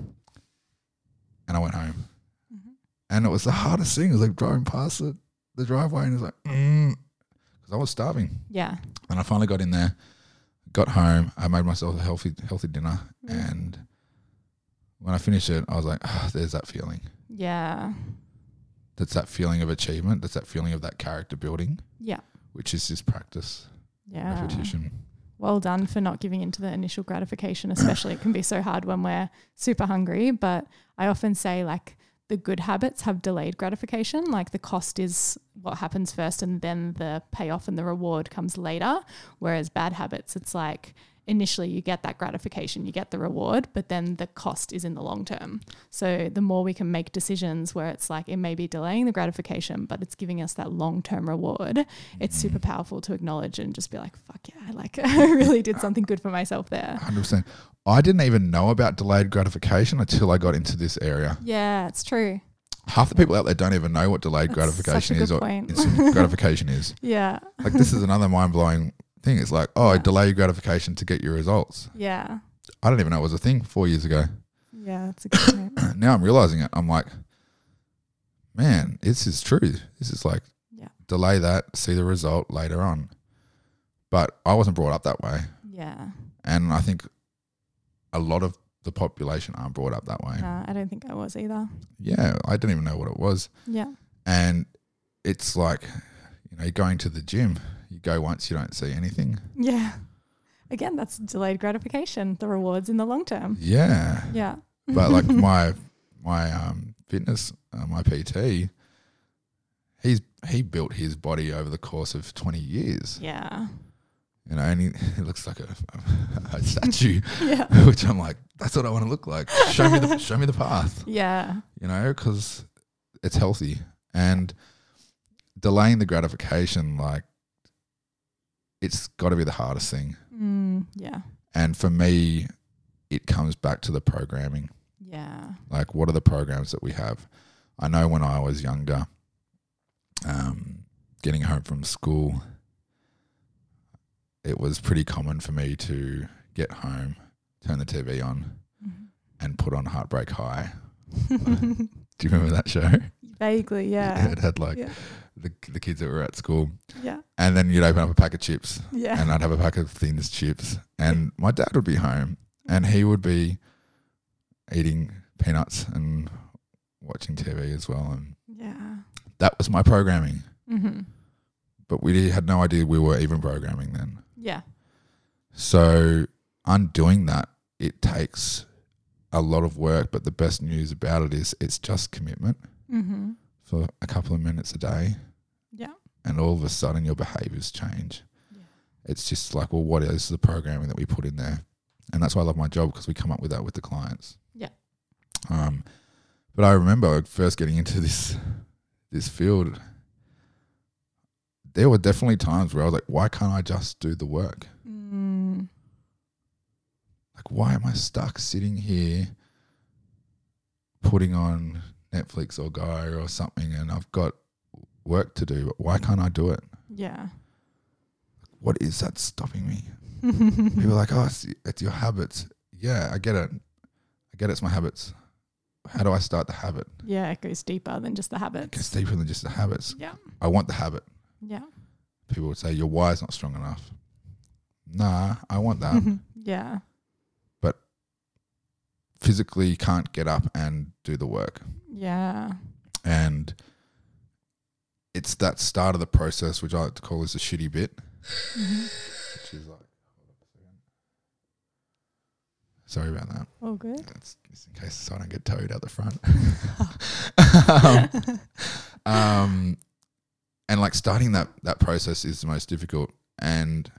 And I went home, Mhm. and it was the hardest thing. It was like driving past the, the driveway, and it was like, because I was starving. Yeah. And I finally got in there, got home. I made myself a healthy, healthy dinner, Mm. and when I finished it, I was like, "Ah, "There's that feeling. Yeah. That's that feeling of achievement. That's that feeling of that character building, Yeah. Which is just practice, Yeah. repetition. Well done for not giving into the initial gratification, especially it can be so hard when we're super hungry. But I often say, like, the good habits have delayed gratification. Like, the cost is what happens first, and then the payoff and the reward comes later. Whereas bad habits, it's like, initially you get that gratification, you get the reward, but then the cost is in the long term. So the more we can make decisions where it's like it may be delaying the gratification, but it's giving us that long term reward, it's super mm-hmm. powerful to acknowledge and just be like, fuck yeah, I like I really did something good for myself there. Hundred percent. I didn't even know about delayed gratification until I got into this area. Yeah, it's true. Half the people out there don't even know what delayed That's gratification such a is or point. instant gratification is. Yeah. Like this is another mind blowing thing. It's like, oh, Yeah. delay your gratification to get your results. Yeah. I didn't even know it was a thing four years ago. Yeah, that's a good point. now I'm realizing it. I'm like, man, this is true. This is like, Yeah. delay that, see the result later on. But I wasn't brought up that way. Yeah. And I think a lot of the population aren't brought up that way. Nah, I don't think I was either. Yeah, I didn't even know what it was. Yeah. And it's like, you know, going to the gym, you go once, you don't see anything. Yeah. Again, that's delayed gratification, the rewards in the long term. Yeah. Yeah. But like my my um fitness, uh, my PT, he's he built his body over the course of 20 years. Yeah. You know, and he, he looks like a, a, statue, Yeah. which I'm like, that's what I want to look like. Show me the show me the path. Yeah. You know, because it's healthy and delaying the gratification, like it's got to be the hardest thing. Mm, yeah. And for me, it comes back to the programming. Yeah. Like, what are the programs that we have? I know when I was younger, um, getting home from school, it was pretty common for me to get home, turn the TV on, Mm-hmm. and put on Heartbreak High. Do you remember that show? Vaguely, yeah. it had like Yeah. The the kids that were at school, Yeah. and then you'd open up a pack of chips, Yeah. and I'd have a pack of Thins chips, and my dad would be home, and he would be eating peanuts and watching TV as well, and Yeah. that was my programming. Mm-hmm. But we had no idea we were even programming then. Yeah. So undoing that, it takes a lot of work. But the best news about it is it's just commitment Mm-hmm. For a couple of minutes a day, Yeah. and all of a sudden your behaviors change. Yeah. It's just like, well, what is the programming that we put in there? And that's why I love my job because we come up with that with the clients. Yeah. Um, but I remember first getting into this this field. There were definitely times where I was like, why can't I just do the work? Mm. Like, why am I stuck sitting here putting on Netflix or Guy or something and I've got work to do, but why can't I do it? Yeah. What is that stopping me? People are like, oh, it's, it's your habits. Yeah, I get it. I get it's my habits. How do I start the habit? yeah. It goes deeper than just the It goes deeper than just the habits. Yeah. I want the habit. Yeah. People would say, your why is not strong enough. Nah, I want that. yeah. Physically can't get up and do the work. Yeah. and it's that start of the process which I like to call is the shitty bit, Mhm. which is like, hold up a second. Sorry about that. All good. That's just in case I don't get towed out the front. um, um, and like starting that that process is the most difficult. And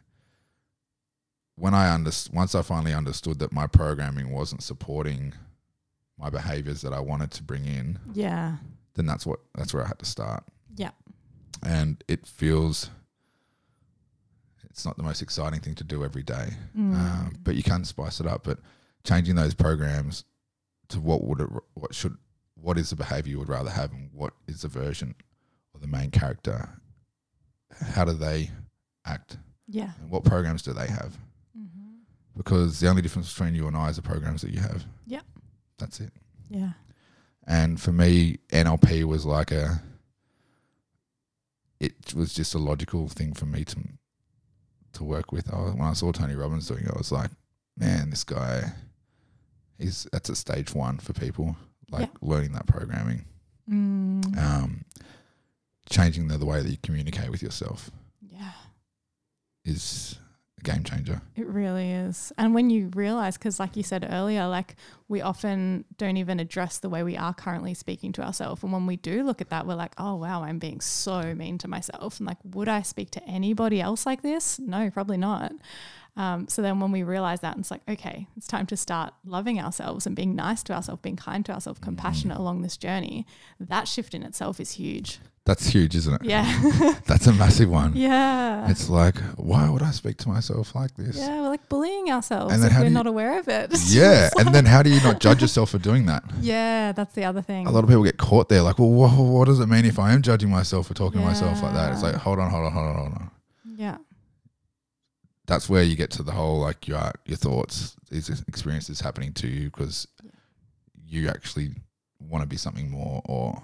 when I under once I finally understood that my programming wasn't supporting my behaviors that I wanted to bring in, yeah. then that's what that's where I had to start. Yeah. And it feels it's not the most exciting thing to do every day, Mm. um, but you can spice it up. But changing those programs to what would it, what should what is the behavior you would rather have, and what is the version or the main character? How do they act? yeah. And what programs do they have? Because the only difference between you and I is the programs that you have. Yep. That's it. Yeah. And for me, NLP was like a. It was just a logical thing for me to to work with. I, when I saw Tony Robbins doing it, I was like, man, this guy, he's that's a stage one for people, like learning that programming, Mm. um, changing the, the way that you communicate with yourself yeah. is a game changer. It really is. And when you realize, because like you said earlier, like we often don't even address the way we are currently speaking to ourselves. And when we do look at that, we're like, oh, wow, I'm being so mean to myself. And like, would I speak to anybody else like this? No, probably not. Um, so then when we realize that, it's like, okay, it's time to start loving ourselves and being nice to ourselves, being kind to ourselves, compassionate along this journey. That shift in itself is huge. That's huge, isn't it? Yeah. That's a massive one. yeah. It's like, why would I speak to myself like this? Yeah, we're like bullying ourselves And then we're you- not aware of it. Yeah, and like- then how do you not judge yourself for doing that? yeah, that's the other thing. A lot of people get caught there, like, well, wha what does it mean if I am judging myself for talking to myself like that? It's like, hold on, hold on, hold on, hold on. yeah, That's where you get to the whole like your your thoughts, these experiences happening to you because Yeah. you actually want to be something more, or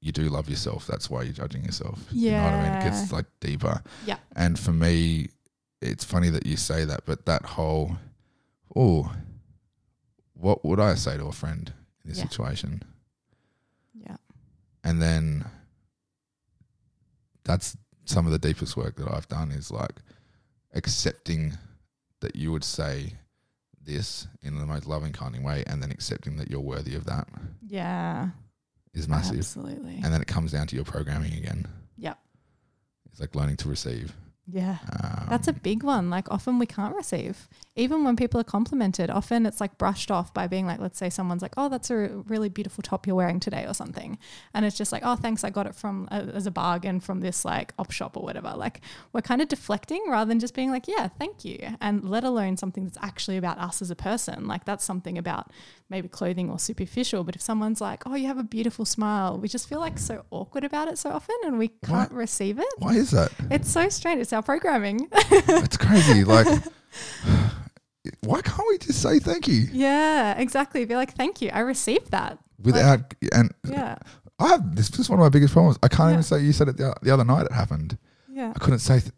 you do love yourself. That's why you're judging yourself. Yeah. you know what I mean? It gets like deeper. Yeah. And for me, it's funny that you say that, but that whole, oh, what would I say to a friend in this Yeah. situation? yeah, and then that's some of the deepest work that I've done is like accepting that you would say this in the most loving, kinding way, and then accepting that you're worthy of that yeah, is massive. absolutely. And then it comes down to your programming again. Yep. It's like learning to receive. Yeah. Um, That's a big one. Like often we can't receive. Even when people are complimented, often it's like brushed off by being like, let's say someone's like, oh, that's a really beautiful top you're wearing today or something. And it's just like, oh, thanks. I got it from uh, as a bargain from this like op shop or whatever. Like we're kind of deflecting rather than just being like, yeah, thank you. And let alone something that's actually about us as a person. Like that's something about maybe clothing or superficial. But if someone's like, oh, you have a beautiful smile, we just feel like so awkward about it so often and we can't receive it. why is that? It's so strange. It's our programming. It's crazy. Like, why can't we just say thank you yeah, exactly. Be like, thank you. I received that. without? And Yeah. I have this is one of my biggest problems. I can't Yeah. even say you said it the, the other night. It happened. Yeah. I couldn't say. Th-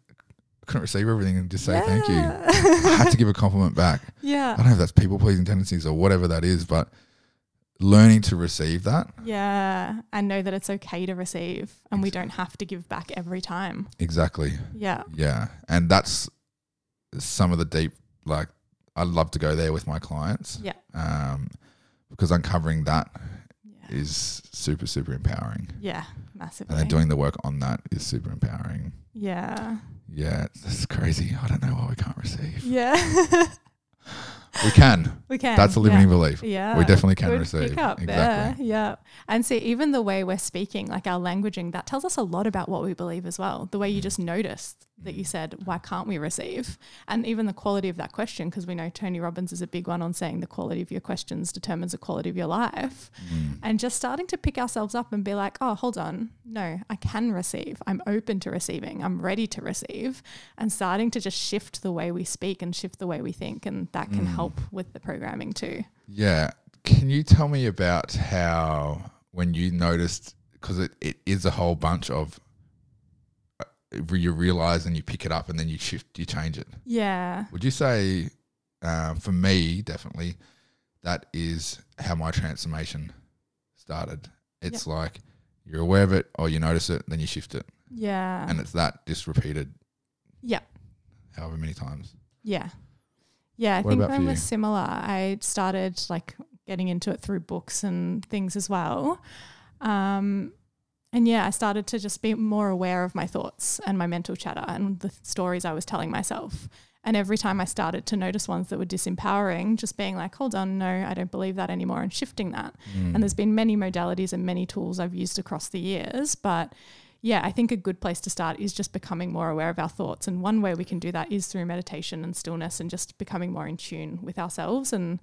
I couldn't receive everything and just say thank you. I had to give a compliment back. Yeah. I don't know if that's people pleasing tendencies or whatever that is, but learning to receive that Yeah. And know that it's okay to receive and we don't have to give back every time. exactly. Yeah. Yeah, and that's some of the deep. Like, I love to go there with my clients. Yeah. Um, because uncovering that Yeah. is super super empowering, Yeah. Massively. and then doing the work on that is super empowering. yeah. Yeah, it's, it's crazy. I don't know why we can't receive. Yeah. We can. we can. That's a limiting belief. Yeah. We definitely can Good receive. Pick up Exactly. there. Yeah. And see, even the way we're speaking, like our languaging, that tells us a lot about what we believe as well. The way you just noticed that you said, why can't we receive? And even the quality of that question, because we know Tony Robbins is a big one on saying the quality of your questions determines the quality of your life. Mm. And just starting to pick ourselves up and be like, oh, hold on. No, I can receive. I'm open to receiving. I'm ready to receive. And starting to just shift the way we speak and shift the way we think. And that can Mm. help with the programming too. Yeah. Can you tell me about how when you noticed because it, it is a whole bunch of you realize and you pick it up and then you shift you change it. Yeah. Would you say uh, for me definitely that is how my transformation started. It's like you're aware of it or you notice it, then you shift it, Yeah. and it's that just repeated yeah. however many times. Yeah. Yeah. I What think mine was similar. I started like getting into it through books and things as well. Um, and yeah, I started to just be more aware of my thoughts and my mental chatter and the stories I was telling myself. And every time I started to notice ones that were disempowering, just being like, hold on, no, I don't believe that anymore, and shifting that. Mm. And there's been many modalities and many tools I've used across the years. But yeah, I think a good place to start is just becoming more aware of our thoughts. And one way we can do that is through meditation and stillness and just becoming more in tune with ourselves and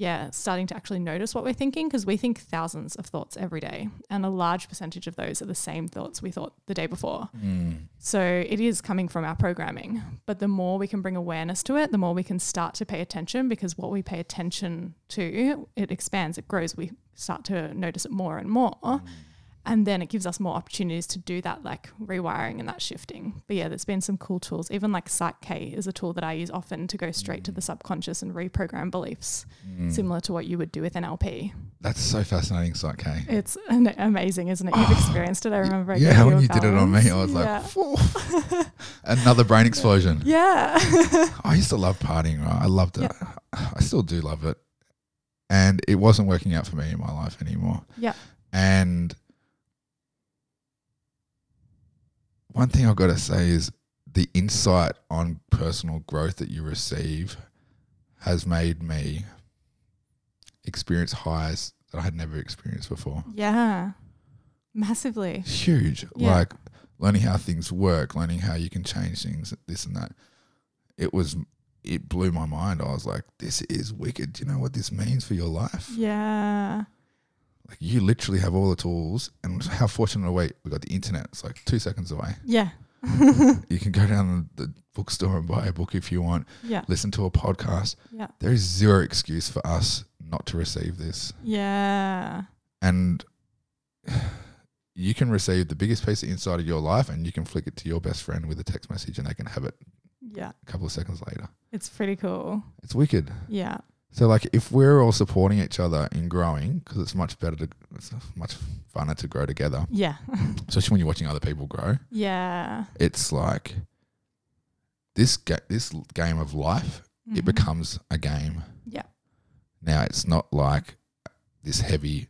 yeah, starting to actually notice what we're thinking because we think thousands of thoughts every day. And a large percentage of those are the same thoughts we thought the day before. Mm. So it is coming from our programming. But the more we can bring awareness to it, the more we can start to pay attention because what we pay attention to, it expands, it grows. We start to notice it more and more. And then it gives us more opportunities to do that, like rewiring and that shifting. But yeah, there's been some cool tools. Even like PSYCH-K is a tool that I use often to go straight to the subconscious and reprogram beliefs, Mm. similar to what you would do with NLP. That's so fascinating, PSYCH-K. It's an- amazing, isn't it? You've experienced it. I remember. Yeah, when you did it on me, I was like, yeah. "Phew." another brain explosion. yeah. I used to love partying, right? I loved it. I still do love it. And it wasn't working out for me in my life anymore. Yeah. And one thing I've got to say is the insight on personal growth that you receive has made me experience highs that I had never experienced before. Yeah. Massively. Huge. Yeah. Like learning how things work, learning how you can change things, this and that. It was it blew my mind. I was like, this is wicked. Do you know what this means for your life? Yeah. Like you literally have all the tools and how fortunate are we? We got the internet. It's like two seconds away. Yeah. You can go down the bookstore and buy a book if you want, Yeah. listen to a podcast. Yeah. There is zero excuse for us not to receive this. Yeah. And you can receive the biggest piece of insight of your life and you can flick it to your best friend with a text message and they can have it Yeah. a couple of seconds later. It's pretty cool. It's wicked. Yeah. So like if we're all supporting each other in growing, because it's much better to, it's much funner to grow together, Yeah. especially when you're watching other people grow. yeah. It's like this ga- this game of life. It Mhm. becomes a game. Yeah. Now it's not like this heavy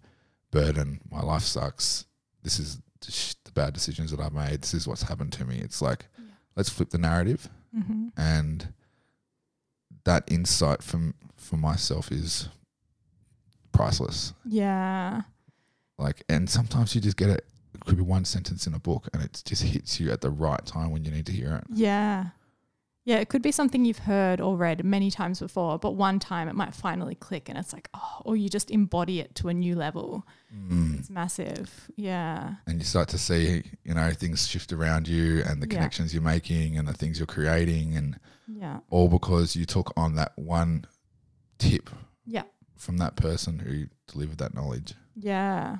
burden. My life sucks. This is the the bad decisions that I've made. This is what's happened to me. It's like Yeah. let's flip the narrative Mm-hmm. and that insight from for myself is priceless Yeah. like and sometimes you just get it it could be one sentence in a book and it just hits you at the right time when you need to hear it Yeah. Yeah, it could be something you've heard or read many times before, but one time it might finally click and it's like, oh, or you just embody it to a new level. Mm. It's massive. Yeah. and you start to see you know things shift around you and the Yeah. connections you're making and the things you're creating and Yeah. all because you took on that one tip Yeah. from that person who delivered that knowledge Yeah.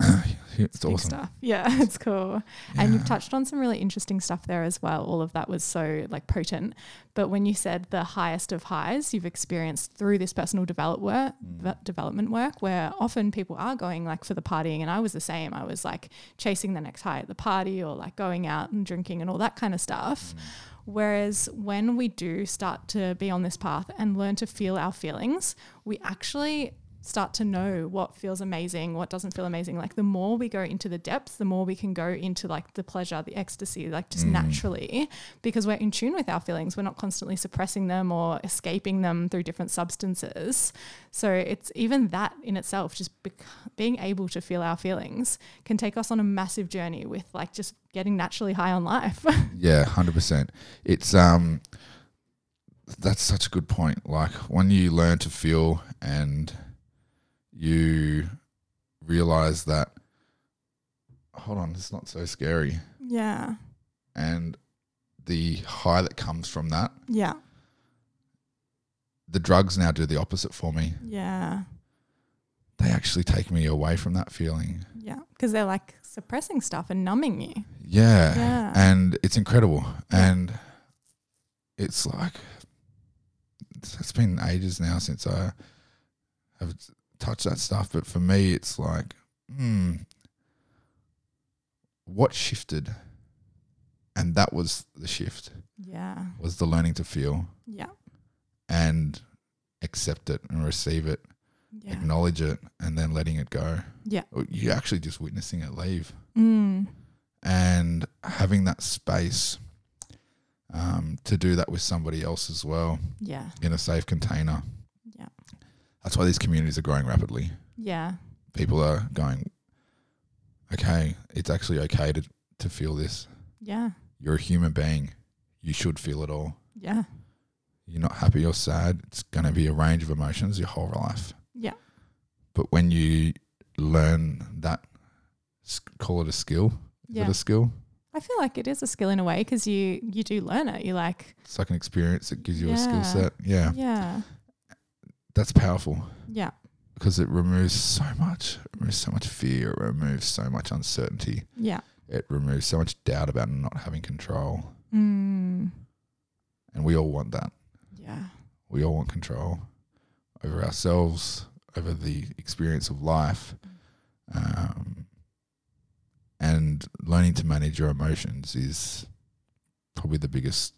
it's awesome stuff. Yeah, it's cool. And you've touched on some really interesting stuff there as well. All of that was so like potent. But when you said the highest of highs you've experienced through this personal develop work, Mm. development work, where often people are going like for the partying, and I was the same. I was like chasing the next high at the party, or like going out and drinking and all that kind of stuff. Whereas when we do start to be on this path and learn to feel our feelings, we actually start to know what feels amazing, what doesn't feel amazing. Like the more we go into the depths, the more we can go into like the pleasure, the ecstasy, like just Mm. naturally, because we're in tune with our feelings. We're not constantly suppressing them or escaping them through different substances. So it's even that in itself, just bec- being able to feel our feelings can take us on a massive journey with like just getting naturally high on life. Yeah, hundred percent. It's um, that's such a good point. Like when you learn to feel and you realize that, hold on, it's not so scary, yeah. and the high that comes from that, Yeah. the drugs now do the opposite for me. Yeah. They actually take me away from that feeling. Yeah. Because they're like suppressing stuff and numbing you. Yeah, Yeah. and it's incredible, and it's like it's, it's been ages now since I have touched that stuff. But for me, it's like, hmm, what shifted, and that was the shift Yeah. was the learning to feel Yeah. and accept it and receive it, Yeah. acknowledge it, and then letting it go. Yeah. you're actually just witnessing it leave. Mm. and having that space um, to do that with somebody else as well Yeah. in a safe container. Yeah. That's why these communities are growing rapidly. Yeah. People are going, okay, it's actually okay to, to feel this. Yeah. You're a human being. You should feel it all. Yeah. You're not happy or sad. It's going to be a range of emotions your whole life. Yeah. But when you learn that, call it a skill. Is Yeah. it a skill? I feel like it is a skill in a way because you you do learn it. You like It's like an experience. It gives you a skill set. Yeah. yeah That's powerful. yeah because it removes so much. It removes so much fear. It removes so much uncertainty. yeah It removes so much doubt about not having control. mm. And we all want that. yeah We all want control over ourselves, over the experience of life. Um, and learning to manage your emotions is probably the biggest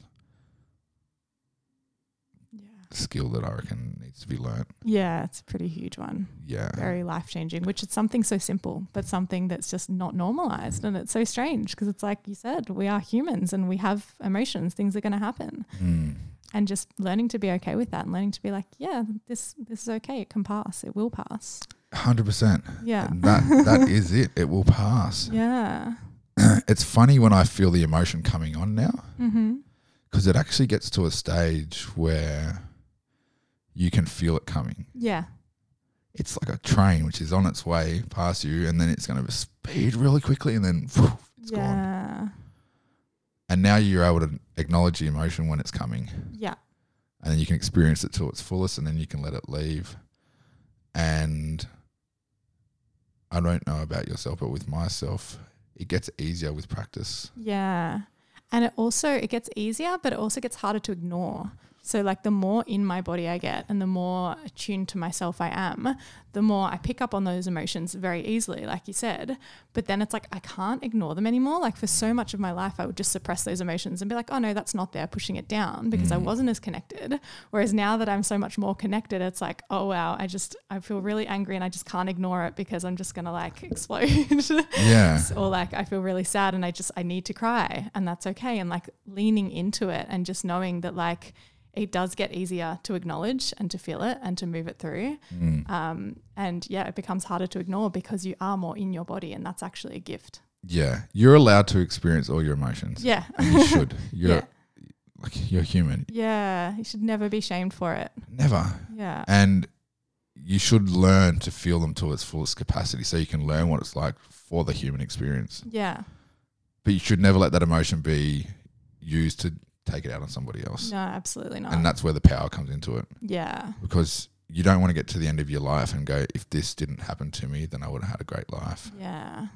skill that I reckon needs to be learnt. yeah. It's a pretty huge one. Yeah. Very life changing, which is something so simple, but something that's just not normalized, and it's so strange because it's like you said, we are humans and we have emotions. Things are going to happen. Mm. and just learning to be okay with that and learning to be like yeah this this is okay it can pass it will pass 100%. yeah That, that is it. It will pass. yeah it's funny when I feel the emotion coming on now mm-hmm. because it actually gets to a stage where you can feel it coming. yeah It's like a train which is on its way past you, and then it's going to speed really quickly, and then phew, it's gone. And now you're able to acknowledge the emotion when it's coming, yeah and then you can experience it to its fullest, and then you can let it leave. And I don't know about yourself, but with myself, it gets easier with practice. yeah and it also it gets easier but it also gets harder to ignore So, like, the more in my body I get and the more attuned to myself I am, the more I pick up on those emotions very easily, like you said. But then it's like I can't ignore them anymore. Like, for so much of my life, I would just suppress those emotions and be like, oh no, that's not there, pushing it down because I mm. wasn't as connected. Whereas now that I'm so much more connected, it's like, oh wow, I just, I feel really angry and I just can't ignore it because I'm just going to like explode. Yeah. or like I feel really sad and I just I need to cry and that's okay and like leaning into it and just knowing that like it does get easier to acknowledge and to feel it and to move it through Mm. um, and yeah it becomes harder to ignore because you are more in your body and that's actually a gift Yeah. You're allowed to experience all your emotions. yeah And you should. You're Yeah. like you're human. yeah you should never be shamed for it Never. yeah And you should learn to feel them to its fullest capacity so you can learn what it's like for the human experience. yeah But you should never let that emotion be used to take it out on somebody else. no absolutely not And that's where the power comes into it yeah because you don't want to get to the end of your life and go, if this didn't happen to me, then I would have had a great life. yeah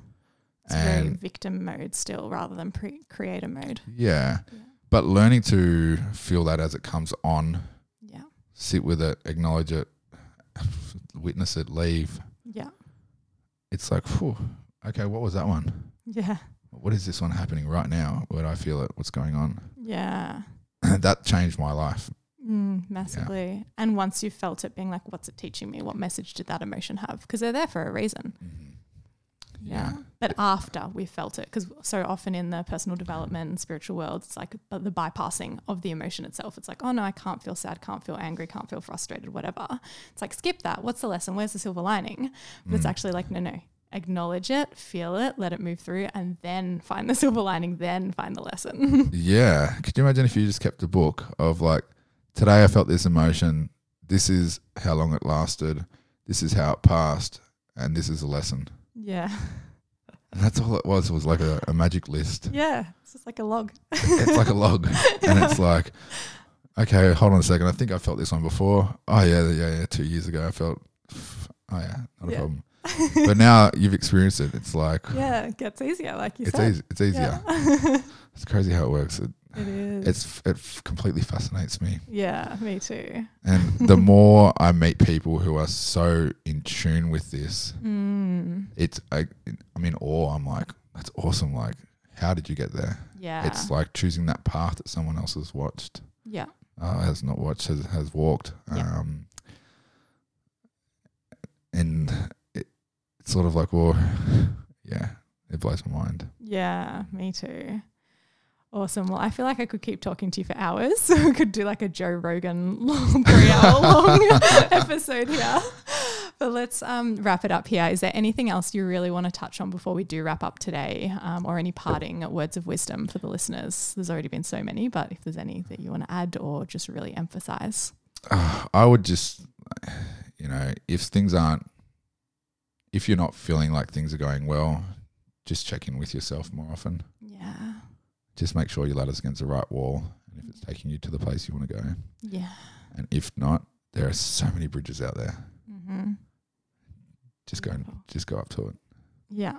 it's very And- victim mode still rather than pre- creator mode Yeah. Yeah. But learning to feel that as it comes on, yeah sit with it, acknowledge it, witness it, leave. yeah It's like, whew, okay, what was that one? yeah What is this one happening right now? Where do I feel it? What's going on? Yeah that changed my life. Mm, massively. And once you've felt it, being like, what's it teaching me? What message did that emotion have? Because they're there for a reason. Yeah. But after we've felt it, because so often in the personal development and spiritual world, it's like the bypassing of the emotion itself. It's like, oh no, I can't feel sad, can't feel angry, can't feel frustrated, whatever. It's like, skip that. What's the lesson? Where's the silver lining? But it's Mm. actually like, no, no. Acknowledge it, feel it, let it move through, and then find the silver lining, then find the lesson. Yeah. Could you imagine if you just kept a book of like, today I felt this emotion. This is how long it lasted. This is how it passed. And this is a lesson. yeah. And that's all it was. It was like a, a magic list. Yeah. It's just like a log. It's like a log. And it's like, okay, hold on a second. I think I felt this one before. Oh, yeah, yeah, yeah. Two years ago, I felt, oh, yeah, not a Yeah. problem. But now you've experienced it. It's like, Yeah, it gets easier, like you it's, said. easy, it's easier. Yeah. It's crazy how it works. It, it is. it's it f- completely fascinates me. yeah, me too. And the more I meet people who are so in tune with this, Mm, it's I, I'm in awe. I'm like, that's awesome. Like, how did you get there? yeah. It's like choosing that path that someone else has watched, yeah. uh, has not watched, has, has walked. Yeah. Um, and it's sort of like, well, yeah, it blows my mind. Yeah, me too. Awesome. Well, I feel like I could keep talking to you for hours. we could do like a Joe Rogan long, three hour long episode here. But let's um, wrap it up here. Is there anything else you really want to touch on before we do wrap up today, um, or any parting words of wisdom for the listeners? There's already been so many, but if there's any that you want to add or just really emphasize. Uh, I would just, you know, if things aren't, if you're not feeling like things are going well, just check in with yourself more often. Yeah. Just make sure your ladder's against the right wall, and if it's taking you to the place you want to go, Yeah. and if not, there are so many bridges out there. Mm-hmm. Just go, and, just go up to it. Yeah.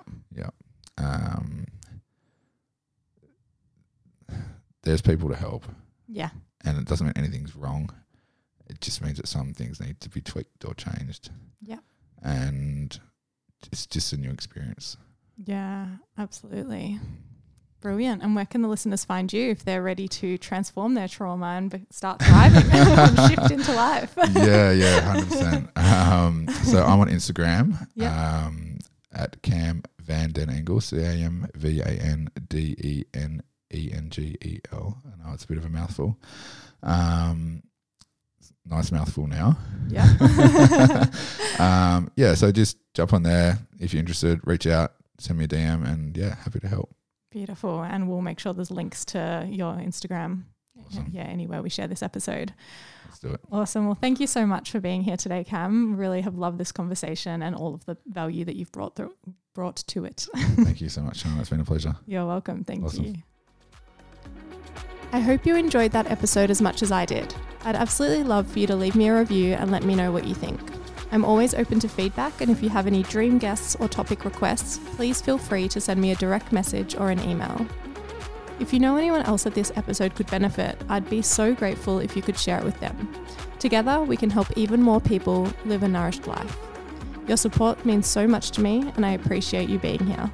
Um, there's people to help, Yeah. and it doesn't mean anything's wrong. It just means that some things need to be tweaked or changed. Yeah. and it's just a new experience. Yeah, absolutely. Brilliant. And where can the listeners find you if they're ready to transform their trauma and start thriving and shift into life? yeah, yeah, hundred percent. Um, so I'm on Instagram. Yeah. Um, at Cam Van Den Engel, C A M V A N D E N E N G E L. I know it's a bit of a mouthful. Um, nice mouthful now. Yeah. um, yeah, so just jump on there if you're interested. Reach out, send me a DM, and yeah, happy to help. Beautiful. And we'll make sure there's links to your Instagram. Awesome. Yeah, anywhere we share this episode. Let's do it. Awesome. Well, thank you so much for being here today, Cam. Really have loved this conversation and all of the value that you've brought through, brought to it. Thank you so much, Sean. It's been a pleasure. You're welcome. Thank Awesome. you. I hope you enjoyed that episode as much as I did. I'd absolutely love for you to leave me a review and let me know what you think. I'm always open to feedback, and if you have any dream guests or topic requests, please feel free to send me a direct message or an email. If you know anyone else that this episode could benefit, I'd be so grateful if you could share it with them. Together, we can help even more people live a nourished life. Your support means so much to me, and I appreciate you being here.